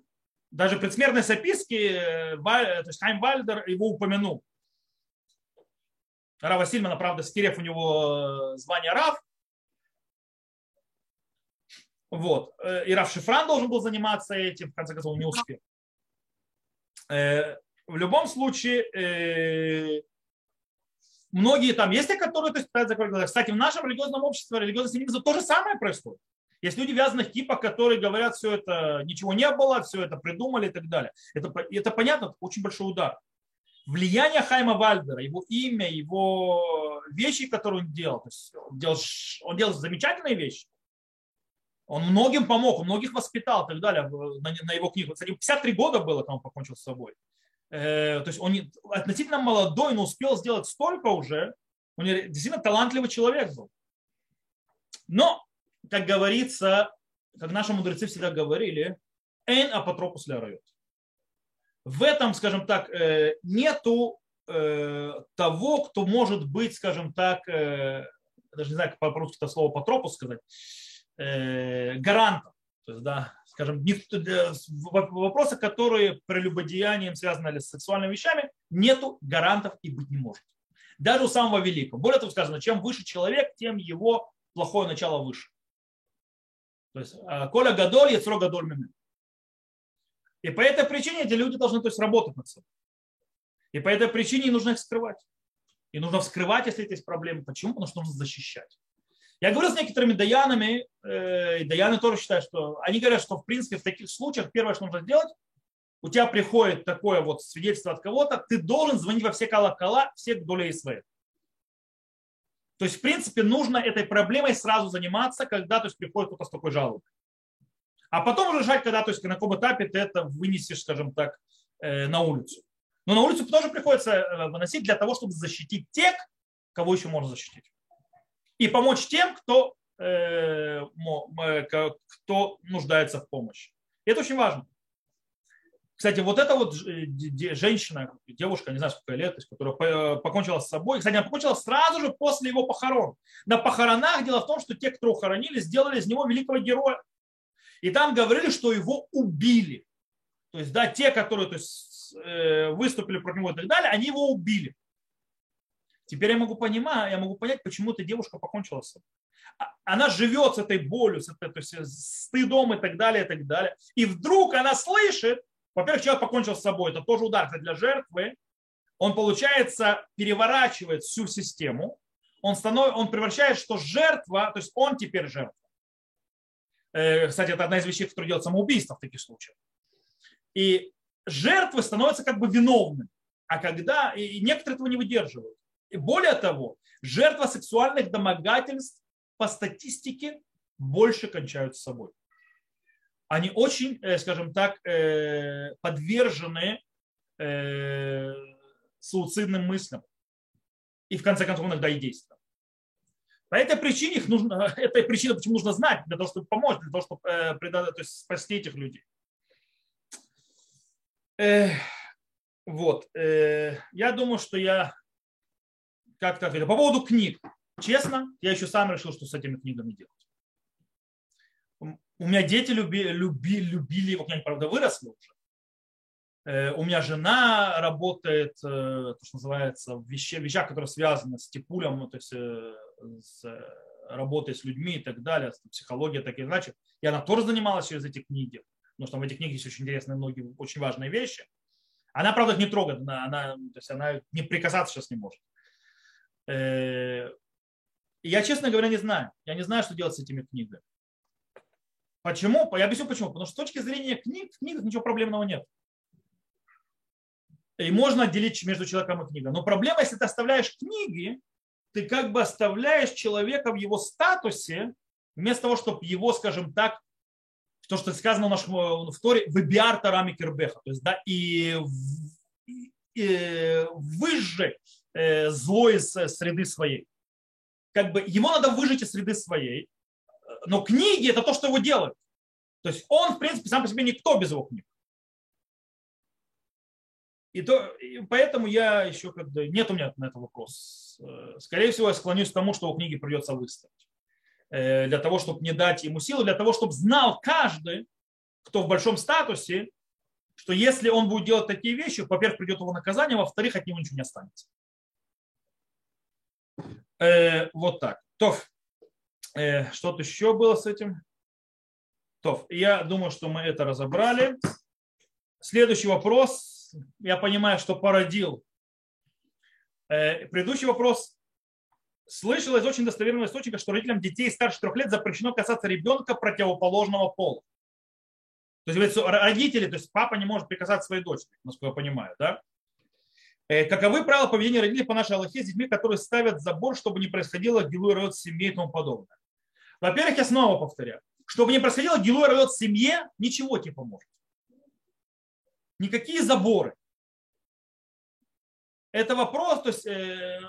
даже предсмертной записки э, то есть Хайм Вальдер его упомянул. Рава Сильмана, правда, Скирев у него э, звание Рав. Вот. И Рав Шифран должен был заниматься этим, в конце концов, он не успел. В любом случае, многие там есть, которые то есть, закрыть глаза. Кстати, в нашем религиозном обществе, религиозном семье то же самое происходит. Есть люди вязаных типа, которые говорят, все это ничего не было, все это придумали и так далее. Это, это понятно, очень большой удар. Влияние Хайма Вальдера, его имя, его вещи, которые он делал, то есть он, делал он делал замечательные вещи. Он многим помог, многих воспитал и так далее на, на его книгу. Кстати, 53 года было, когда он покончил с собой. Э, то есть он относительно молодой, но успел сделать столько уже. Он действительно талантливый человек был. Но как говорится, как наши мудрецы всегда говорили, «эн апотропус ля райот». В этом, скажем так, э, нету э, того, кто может быть, скажем так, э, даже не знаю, как по-русски это слово патропус сказать, гарантом. То есть, да, скажем, вопросы, которые прелюбодеянием связаны или с сексуальными вещами, нету гарантов и быть не может. Даже у самого великого. Более того сказано, чем выше человек, тем его плохое начало выше. То есть а, Коля Гадоль, Яцро Гадоль Мимен. И по этой причине эти люди должны то есть, работать над собой. И по этой причине нужно их скрывать. И нужно вскрывать, если есть проблемы. Почему? Потому что нужно защищать. Я говорил с некоторыми даянами, э, даяны тоже считают, что они говорят, что в принципе в таких случаях первое, что нужно сделать, у тебя приходит такое вот свидетельство от кого-то, ты должен звонить во все колокола всех долей своих. То есть, в принципе, нужно этой проблемой сразу заниматься, когда то есть, приходит кто-то с такой жалобой. А потом уже решать, когда, то есть, на каком этапе ты это вынесешь, скажем так, э, на улицу. Но на улицу тоже приходится э, выносить для того, чтобы защитить тех, кого еще можно защитить. И помочь тем, кто, э, кто нуждается в помощи. И это очень важно. Кстати, вот эта вот э, женщина, девушка, не знаю, сколько лет, которая покончила с собой, кстати, она покончила сразу же после его похорон. На похоронах дело в том, что те, кто хоронили, сделали из него великого героя. И там говорили, что его убили. То есть, да, те, которые то есть, э, выступили против него и так далее, они его убили. Теперь я могу понимать, я могу понять, почему эта девушка покончила с собой. А, она живет с этой болью, с, этой, то есть, с стыдом и так далее, и так далее. И вдруг она слышит, во-первых, человек покончил с собой, это тоже удар для жертвы. Он, получается, переворачивает всю систему. Он, станов... он превращает, что жертва, то есть он теперь жертва. Э, кстати, это одна из вещей, которая делает самоубийство в таких случаях. И жертвы становятся как бы виновными. А когда и некоторые этого не выдерживают. И более того, жертва сексуальных домогательств по статистике больше кончают с собой они очень, э, скажем так, э, подвержены э, суицидным мыслям. И в конце концов иногда и действиям. По этой причине их нужно, это причина, почему нужно знать, для того, чтобы помочь, для того, чтобы то есть спасти этих людей. Вот. Я думаю, что я как-то ответил. По поводу книг. Честно, я еще сам решил, что с этими книгами делать. У меня дети люби, люби, любили его, они, правда, выросли уже. Э, у меня жена работает, э, то, что называется, в вещах, вещах которые связаны с типулем, ну, то есть э, с работой с людьми и так далее, с психологией, так и иначе. И она тоже занималась через эти книги, потому что в этих книгах есть очень интересные, многие очень важные вещи. Она, правда, их не трогает, она, она, то есть она не прикасаться сейчас не может. И я, честно говоря, не знаю. Я не знаю, что делать с этими книгами. Почему? Я объясню почему. Потому что с точки зрения книг, в книгах ничего проблемного нет. И можно отделить между человеком и книгой. Но проблема, если ты оставляешь книги, ты как бы оставляешь человека в его статусе, вместо того, чтобы его, скажем так, то, что сказано в нашем в Торе, выбиар тарами кирбеха. То есть, да, и, э, выжжать э, зло из среды своей. Как бы ему надо выжить из среды своей, но книги это то, что его делает. То есть он, в принципе, сам по себе никто без его книг. И, то, и поэтому я еще как бы, нет у меня на это вопрос. Скорее всего, я склонюсь к тому, что у книги придется выставить. Для того, чтобы не дать ему силу, для того, чтобы знал каждый, кто в большом статусе, что если он будет делать такие вещи, во-первых, придет его наказание, во-вторых, от него ничего не останется. Э, вот так. То, э, что-то еще было с этим? То, я думаю, что мы это разобрали. Следующий вопрос. Я понимаю, что породил. Э, предыдущий вопрос. Слышал из очень достоверного источника, что родителям детей старше трех лет запрещено касаться ребенка противоположного пола. То есть родители, то есть папа не может прикасаться своей дочери, насколько я понимаю, да? Э, каковы правила поведения родителей по нашей Аллахе с детьми, которые ставят забор, чтобы не происходило гилуй райот в семье и тому подобное? Во-первых, я снова повторяю, чтобы не происходило гилуй в семье, ничего не поможет. Никакие заборы. Это вопрос, то есть, э,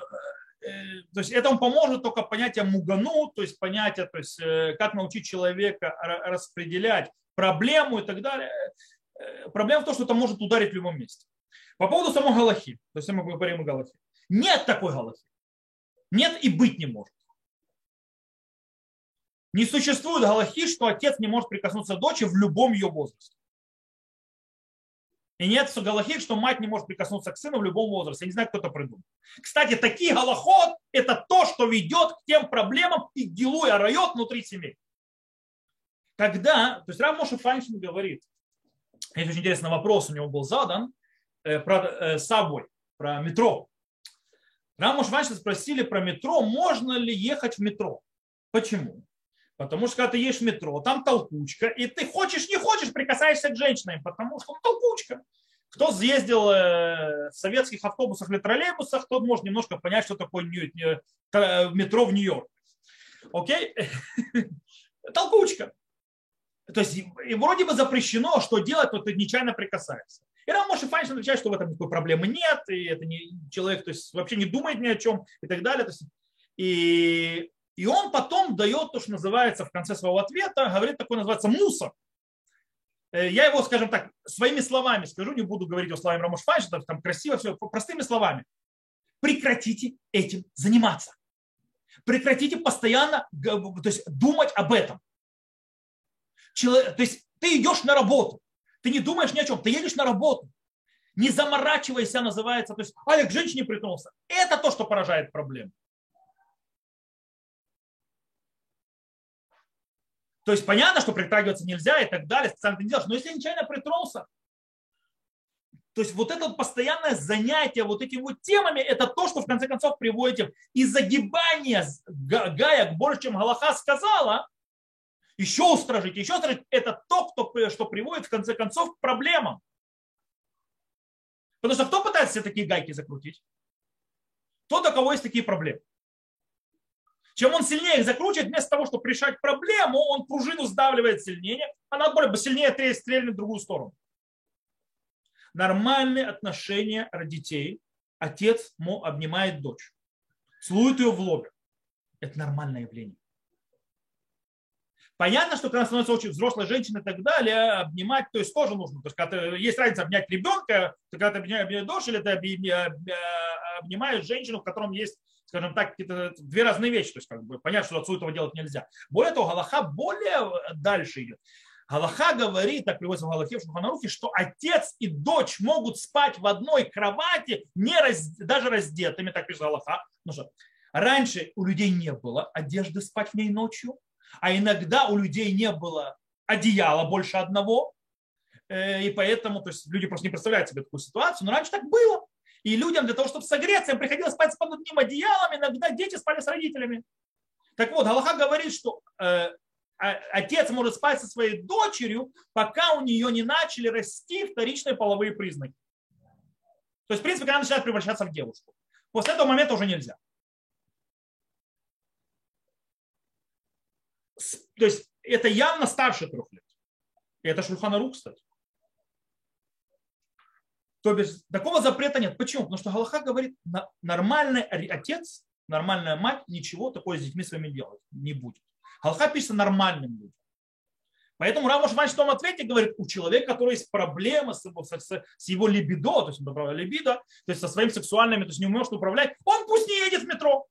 э, то есть этому поможет только понятие мугану, то есть понятие, то есть э, как научить человека распределять проблему и так далее. Э, проблема в том, что это может ударить в любом месте. По поводу самой Галахи, то есть мы говорим о Галахе. Нет такой Галахи. Нет и быть не может. Не существует Галахи, что отец не может прикоснуться к дочери в любом ее возрасте. И нет галахи, что мать не может прикоснуться к сыну в любом возрасте. Я не знаю, кто это придумал. Кстати, такие галахот – это то, что ведет к тем проблемам и гилуя райот внутри семьи. Когда, то есть Рав Моша Файншин говорит, есть очень интересный вопрос у него был задан э, про э, Сабвой, про метро. Рав Моша Файншин спросили про метро, можно ли ехать в метро. Почему? Потому что когда ты едешь в метро, там толкучка, и ты хочешь, не хочешь, прикасаешься к женщинам, потому что ну, толкучка. Кто съездил э, в советских автобусах или троллейбусах, тот может немножко понять, что такое метро в Нью-Йорке. Окей? Толкучка. То есть и вроде бы запрещено, что делать, то ты нечаянно прикасаешься. И Рам Моше Файнштейн отвечает, что в этом никакой проблемы нет, и это не, человек то есть, вообще не думает ни о чем и так далее. То есть, и, и он потом дает то, что называется в конце своего ответа, говорит такой, называется мусор. Э, я его, скажем так, своими словами скажу, не буду говорить о словами Рамош Файнштейна, там красиво все, простыми словами. Прекратите этим заниматься. Прекратите постоянно то есть, думать об этом человек, то есть ты идешь на работу, ты не думаешь ни о чем, ты едешь на работу, не заморачивайся, называется, то есть, а я к женщине притронулся. Это то, что поражает проблему. То есть понятно, что притрагиваться нельзя и так далее, специально ты не делаешь, но если нечаянно притронулся, то есть вот это постоянное занятие вот этими вот темами, это то, что в конце концов приводит и загибание гаек больше, чем Галаха сказала, еще устражить, еще устражить, это то, кто, что приводит в конце концов к проблемам. Потому что кто пытается все такие гайки закрутить? Тот, у кого есть такие проблемы. Чем он сильнее их закручивает, вместо того, чтобы решать проблему, он пружину сдавливает сильнее, а наоборот, сильнее стрельнет в другую сторону. Нормальные отношения родителей. Отец обнимает дочь, целует ее в лобе. Это нормальное явление. Понятно, что когда становится очень взрослой женщиной и так далее, обнимать, то есть тоже нужно. То есть, когда есть разница обнять ребенка, когда ты обнимаешь дочь, или ты обнимаешь женщину, в котором есть, скажем так, какие-то две разные вещи. То есть, как бы понятно, что отцу этого делать нельзя. Более того, Галаха более дальше идет. Галаха говорит, так приводится в Галахе что отец и дочь могут спать в одной кровати, не раз, даже раздетыми, так пишет Галаха. Ну что, раньше у людей не было одежды спать в ней ночью, а иногда у людей не было одеяла больше одного, э, и поэтому то есть люди просто не представляют себе такую ситуацию, но раньше так было. И людям для того, чтобы согреться, им приходилось спать под одним одеялом, иногда дети спали с родителями. Так вот, Галаха говорит, что э, отец может спать со своей дочерью, пока у нее не начали расти вторичные половые признаки. То есть, в принципе, когда она начинает превращаться в девушку. После этого момента уже нельзя. То есть это явно старше трех лет. Это Шульханарук, кстати. То есть такого запрета нет. Почему? Потому что Галаха говорит, нормальный отец, нормальная мать ничего такое с детьми своими делать не будет. Галаха пишется нормальным людям. Поэтому Рамош Вань в том ответе говорит, у человека, который есть проблема с его, с, с его либидо, то есть либидо, то есть со своими сексуальными, то есть не может управлять, он пусть не едет в метро,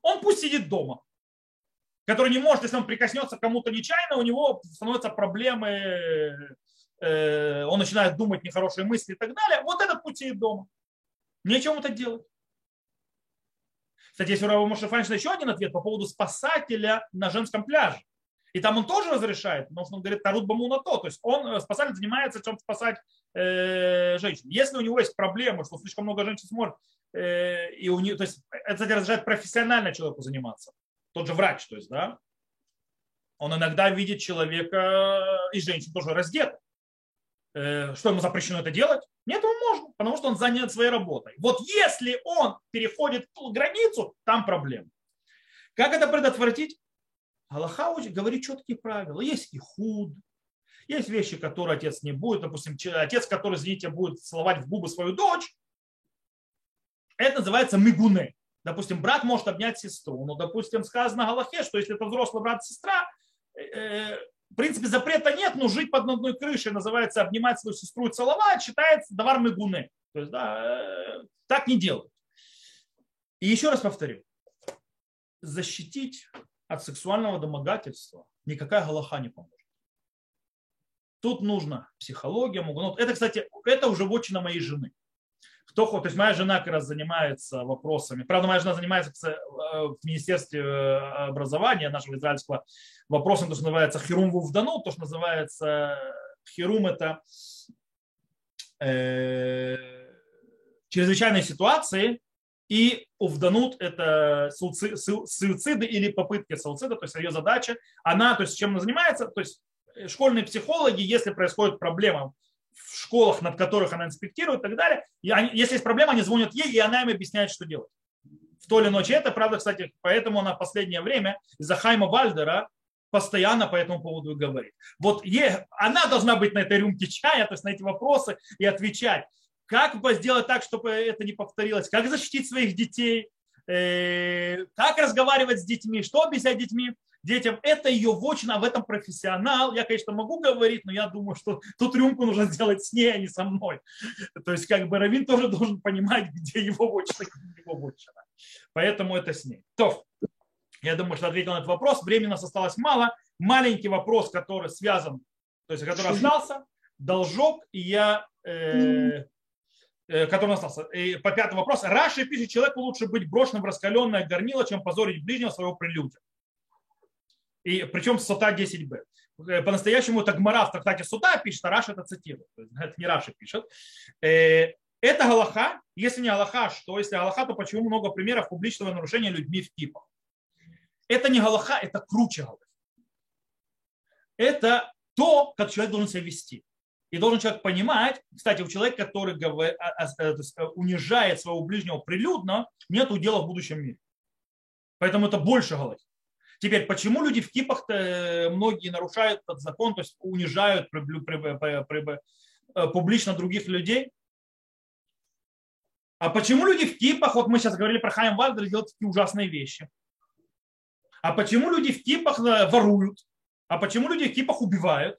он пусть сидит дома. Который не может, если он прикоснется кому-то нечаянно, у него становятся проблемы, э, он начинает думать нехорошие мысли и так далее. Вот этот путь сидит дома. Нечем это делать. Кстати, есть у Рава Мошефаншина еще один ответ по поводу спасателя на женском пляже. И там он тоже разрешает, потому что он говорит Тарут Баму на то. Есть он, э, спасатель, занимается чем спасать э, женщин. Если у него есть проблемы, что слишком много женщин смотрит, э, и у него, то есть это, кстати, разрешает профессионально человеку заниматься. Тот же врач, то есть, да, он иногда видит человека и женщин тоже раздетых. Э, что ему запрещено это делать? Нет, ему можно, потому что он занят своей работой. Вот если он переходит границу, там проблема. Как это предотвратить? Аллаха говорит четкие правила. Есть и худ, есть вещи, которые отец не будет. Допустим, отец, который, извините, будет целовать в губы свою дочь, это называется мигуне. Допустим, брат может обнять сестру. Но, допустим, сказано Галахе, что если это взрослый брат сестра, э, в принципе, запрета нет, но жить под одной крышей называется обнимать свою сестру и целовать, считается давар мигуне. То есть, да, э, так не делают. И еще раз повторю. Защитить от сексуального домогательства никакая галаха не поможет. Тут нужна психология, мугнот. Это, кстати, это уже вотчина моей жены. Кто то есть моя жена как раз занимается вопросами. Правда, моя жена занимается э, в Министерстве э, образования нашего израильского вопросом, то, что называется хирум вувдану, то, что называется хирум это э, чрезвычайные ситуации, и увданут это суициды или попытки суицида, то есть ее задача, она, то есть чем она занимается, то есть э, школьные психологи, если происходит проблема в школах, над которых она инспектирует и так далее, и они, если есть проблема, они звонят ей, и она им объясняет, что делать. В то или ночи это, правда, кстати, поэтому она в последнее время из-за Хайма Вальдера постоянно по этому поводу говорит. Вот ей, она должна быть на этой рюмке чая, то есть на эти вопросы и отвечать. Как сделать так, чтобы это не повторилось? Как защитить своих детей? Э, как разговаривать с детьми? Что объяснять детьми? Детям. Это ее вочина, в этом профессионал. Я, конечно, могу говорить, но я думаю, что тут рюмку нужно сделать с ней, а не со мной. То есть, как бы Равин тоже должен понимать, где его вочина, где его вочина. Поэтому это с ней. То, я думаю, что ответил на этот вопрос. Времени у нас осталось мало. Маленький вопрос, который связан, то есть, который остался, должок, и я э, Э, который остался. И по пятому вопросу. Раши пишет, человеку лучше быть брошенным в раскаленное горнило, чем позорить ближнего своего прелюдия. И причем сота 10b. Э, по-настоящему это Гмара в трактате Сута пишет, а Раша это цитирует. Это не Раши пишет. Э, это Галаха. Если не Галаха, что? Если Галаха, то почему много примеров публичного нарушения людьми в кипах? Это не Галаха, это круче Галаха. Это то, как человек должен себя вести. И должен человек понимать, кстати, у человека, который а, а, э, унижает своего ближнего прилюдно, нет удела в будущем мире. Поэтому это больше галахи. Теперь, почему люди в кипах э, многие нарушают этот закон, то есть унижают публично других людей? А почему люди в кипах, вот мы сейчас говорили про Хайм Вальдер, делают такие ужасные вещи? А почему люди в кипах воруют? А почему люди в кипах убивают?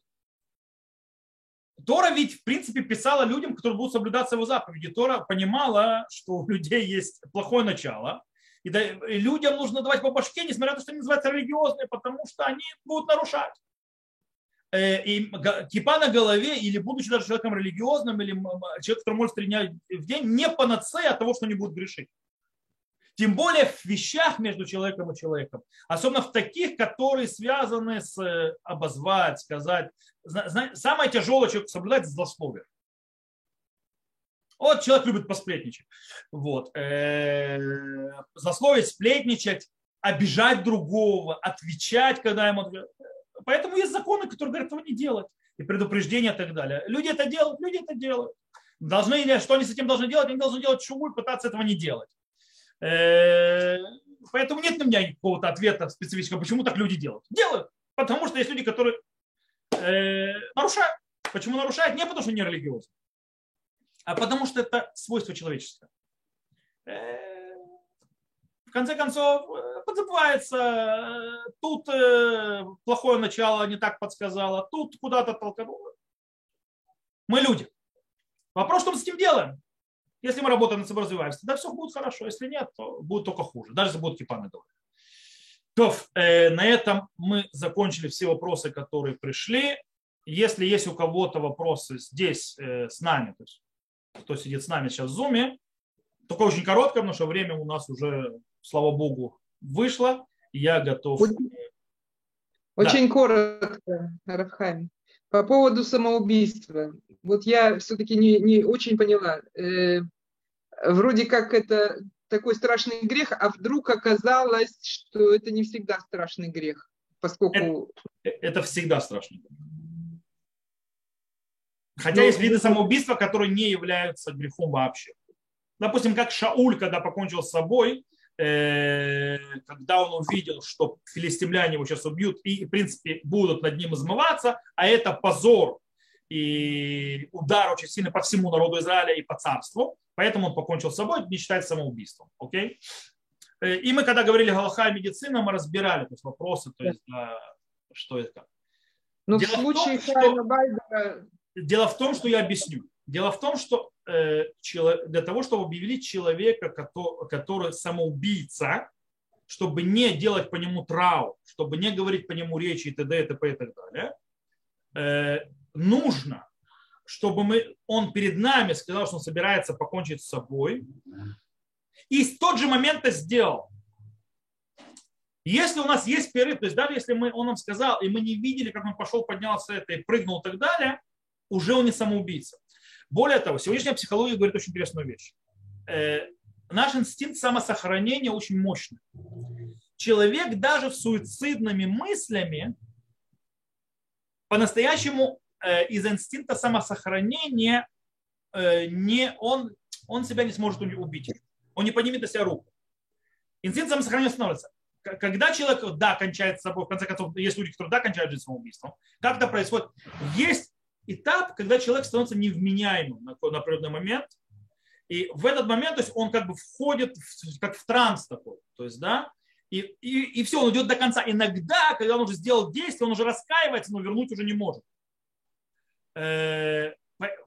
Тора ведь, в принципе, писала людям, которые будут соблюдаться его заповеди. Тора понимала, что у людей есть плохое начало, и, людям нужно давать по башке, несмотря на то, что они называются религиозные, потому что они будут нарушать. Э, и кипа на голове, или будучи даже человеком религиозным, или человек, который может тренировать в день, не панацея от того, что они будут грешить. Тем более в вещах между человеком и человеком. Особенно в таких, которые связаны с э, обозвать, сказать. Самое тяжелое человек соблюдать злословие. Вот человек любит посплетничать. Вот. Э, злословить, сплетничать, обижать другого, отвечать, когда ему... Поэтому есть законы, которые говорят, этого не делать. И предупреждения и так далее. Люди это делают, люди это делают. Должны что они с этим должны делать? Они должны делать шуву и пытаться этого не делать. Э, поэтому нет у меня какого-то ответа специфического, почему так люди делают. Делают. Потому что есть люди, которые э, нарушают. Почему нарушают? Не потому что не религиозны. А потому что это свойство человеческое. Э, в конце концов, э, подзабывается, э, тут плохое начало не так подсказало, тут куда-то толкануло. Мы люди. Вопрос, что мы с этим делаем? Если мы работаем над собой, развиваемся, тогда все будет хорошо. Если нет, то будет только хуже. Даже если будут кипаны говорить. То, э, на этом мы закончили все вопросы, которые пришли. Если есть у кого-то вопросы здесь э, с нами, то есть кто сидит с нами сейчас в зуме, только очень короткое, потому что время у нас уже, слава богу, вышло. Я готов. Очень, да. очень коротко, Рафхайм. По поводу самоубийства. Вот я все-таки не, не очень поняла. Э, вроде как это такой страшный грех, а вдруг оказалось, что это не всегда страшный грех, поскольку... Это, это всегда страшный грех. Хотя ну, есть виды самоубийства, которые не являются грехом вообще. Допустим, как Шауль, когда покончил с собой, э, когда он увидел, что филистимляне его сейчас убьют и, в принципе, будут над ним измываться, а это позор и удар очень сильно по всему народу Израиля и по царству, поэтому он покончил с собой, не считается самоубийством. Окей? Э, и мы, когда говорили Галаха и медицина, мы разбирали то есть, вопросы, то есть, да, что это. Но Дело в случае том, что, Байдера... Дело в том, что я объясню. Дело в том, что э, для того, чтобы объявить человека, который, самоубийца, чтобы не делать по нему трау, чтобы не говорить по нему речи и т.д. и т.п. и так далее, э, нужно, чтобы мы, он перед нами сказал, что он собирается покончить с собой, и в тот же момент это сделал. Если у нас есть перерыв, то есть даже если мы, он нам сказал, и мы не видели, как он пошел, поднялся это и прыгнул и так далее, уже он не самоубийца. Более того, сегодняшняя психология говорит очень интересную вещь. Э, наш инстинкт самосохранения очень мощный. Человек даже в суицидными мыслями по-настоящему Э, из инстинкта самосохранения э, не, он, он себя не сможет убить. Он не поднимет на себя руку. Инстинкт самосохранения становится. Когда человек, да, кончает с собой, в конце концов, есть люди, которые, да, кончают жизнь самоубийством, как это происходит? Есть этап, когда человек становится невменяемым на, на определенный момент, и в этот момент, то есть он как бы входит в, как в транс такой, то есть, да, и, и, и все, он идет до конца. Иногда, когда он уже сделал действие, он уже раскаивается, но вернуть уже не может. Э,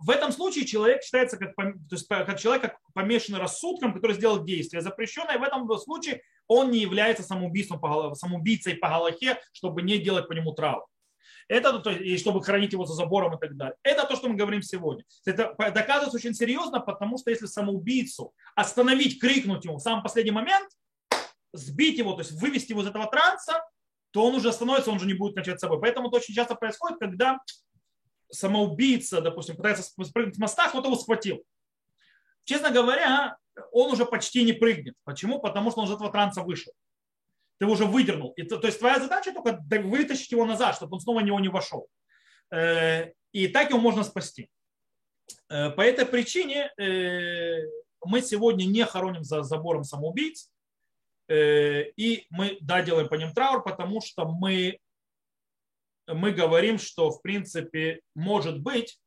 в этом случае человек считается как, то есть, как человек, как помешанный рассудком, который сделал действие запрещенное. В этом случае он не является самоубийством, самоубийцей по Галахе, чтобы не делать по нему травму. Это то, и чтобы хранить его за забором и так далее. Это то, что мы говорим сегодня. Это доказывается очень серьезно, потому что если самоубийцу остановить, крикнуть ему в самый последний момент, сбить его, то есть вывести его из этого транса, то он уже остановится, он уже не будет начать с собой. Поэтому это очень часто происходит, когда самоубийца, допустим, пытается спрыгнуть с моста, кто-то его схватил. Честно говоря, он уже почти не прыгнет. Почему? Потому что он из этого транса вышел. Ты уже выдернул. И, то, то есть твоя задача только вытащить его назад, чтобы он снова в него не вошел. Э, и так его можно спасти. Э, по этой причине э, мы сегодня не хороним за забором самоубийц. И мы, да, делаем по ним траур, потому что мы мы говорим, что в принципе может быть,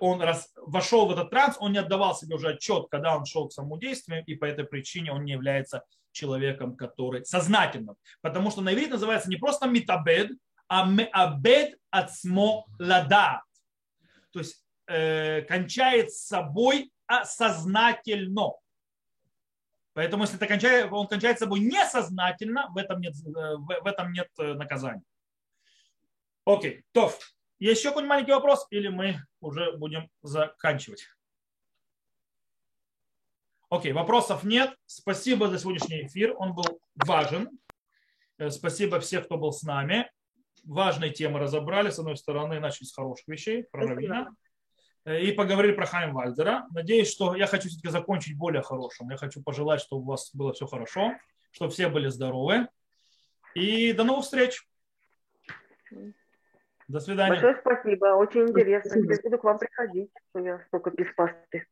он раз, вошел в этот транс, он не отдавал себе уже отчет, когда он шел к самодействию, и по этой причине он не является человеком, который сознательным. Потому что на иврите называется не просто митабед, а меабед ацмо лада. То есть э, кончает с собой осознательно. Поэтому если это кончает, он кончает с собой несознательно, в этом нет, э, в этом нет э, наказания. Окей, то. Есть еще какой-нибудь маленький вопрос или мы уже будем заканчивать? Окей, вопросов нет. Спасибо за сегодняшний эфир. Он был важен. Э, спасибо всем, кто был с нами. Важные темы разобрали. С одной стороны, начали с хороших вещей про Равина. Э, и поговорили про Хайм Вальдера. Надеюсь, что я хочу все-таки закончить более хорошим. Я хочу пожелать, чтобы у вас было все хорошо, чтобы все были здоровы. И до новых встреч. До свидания. Большое спасибо, очень интересно. Теперь буду к вам приходить, что я столько без пасты.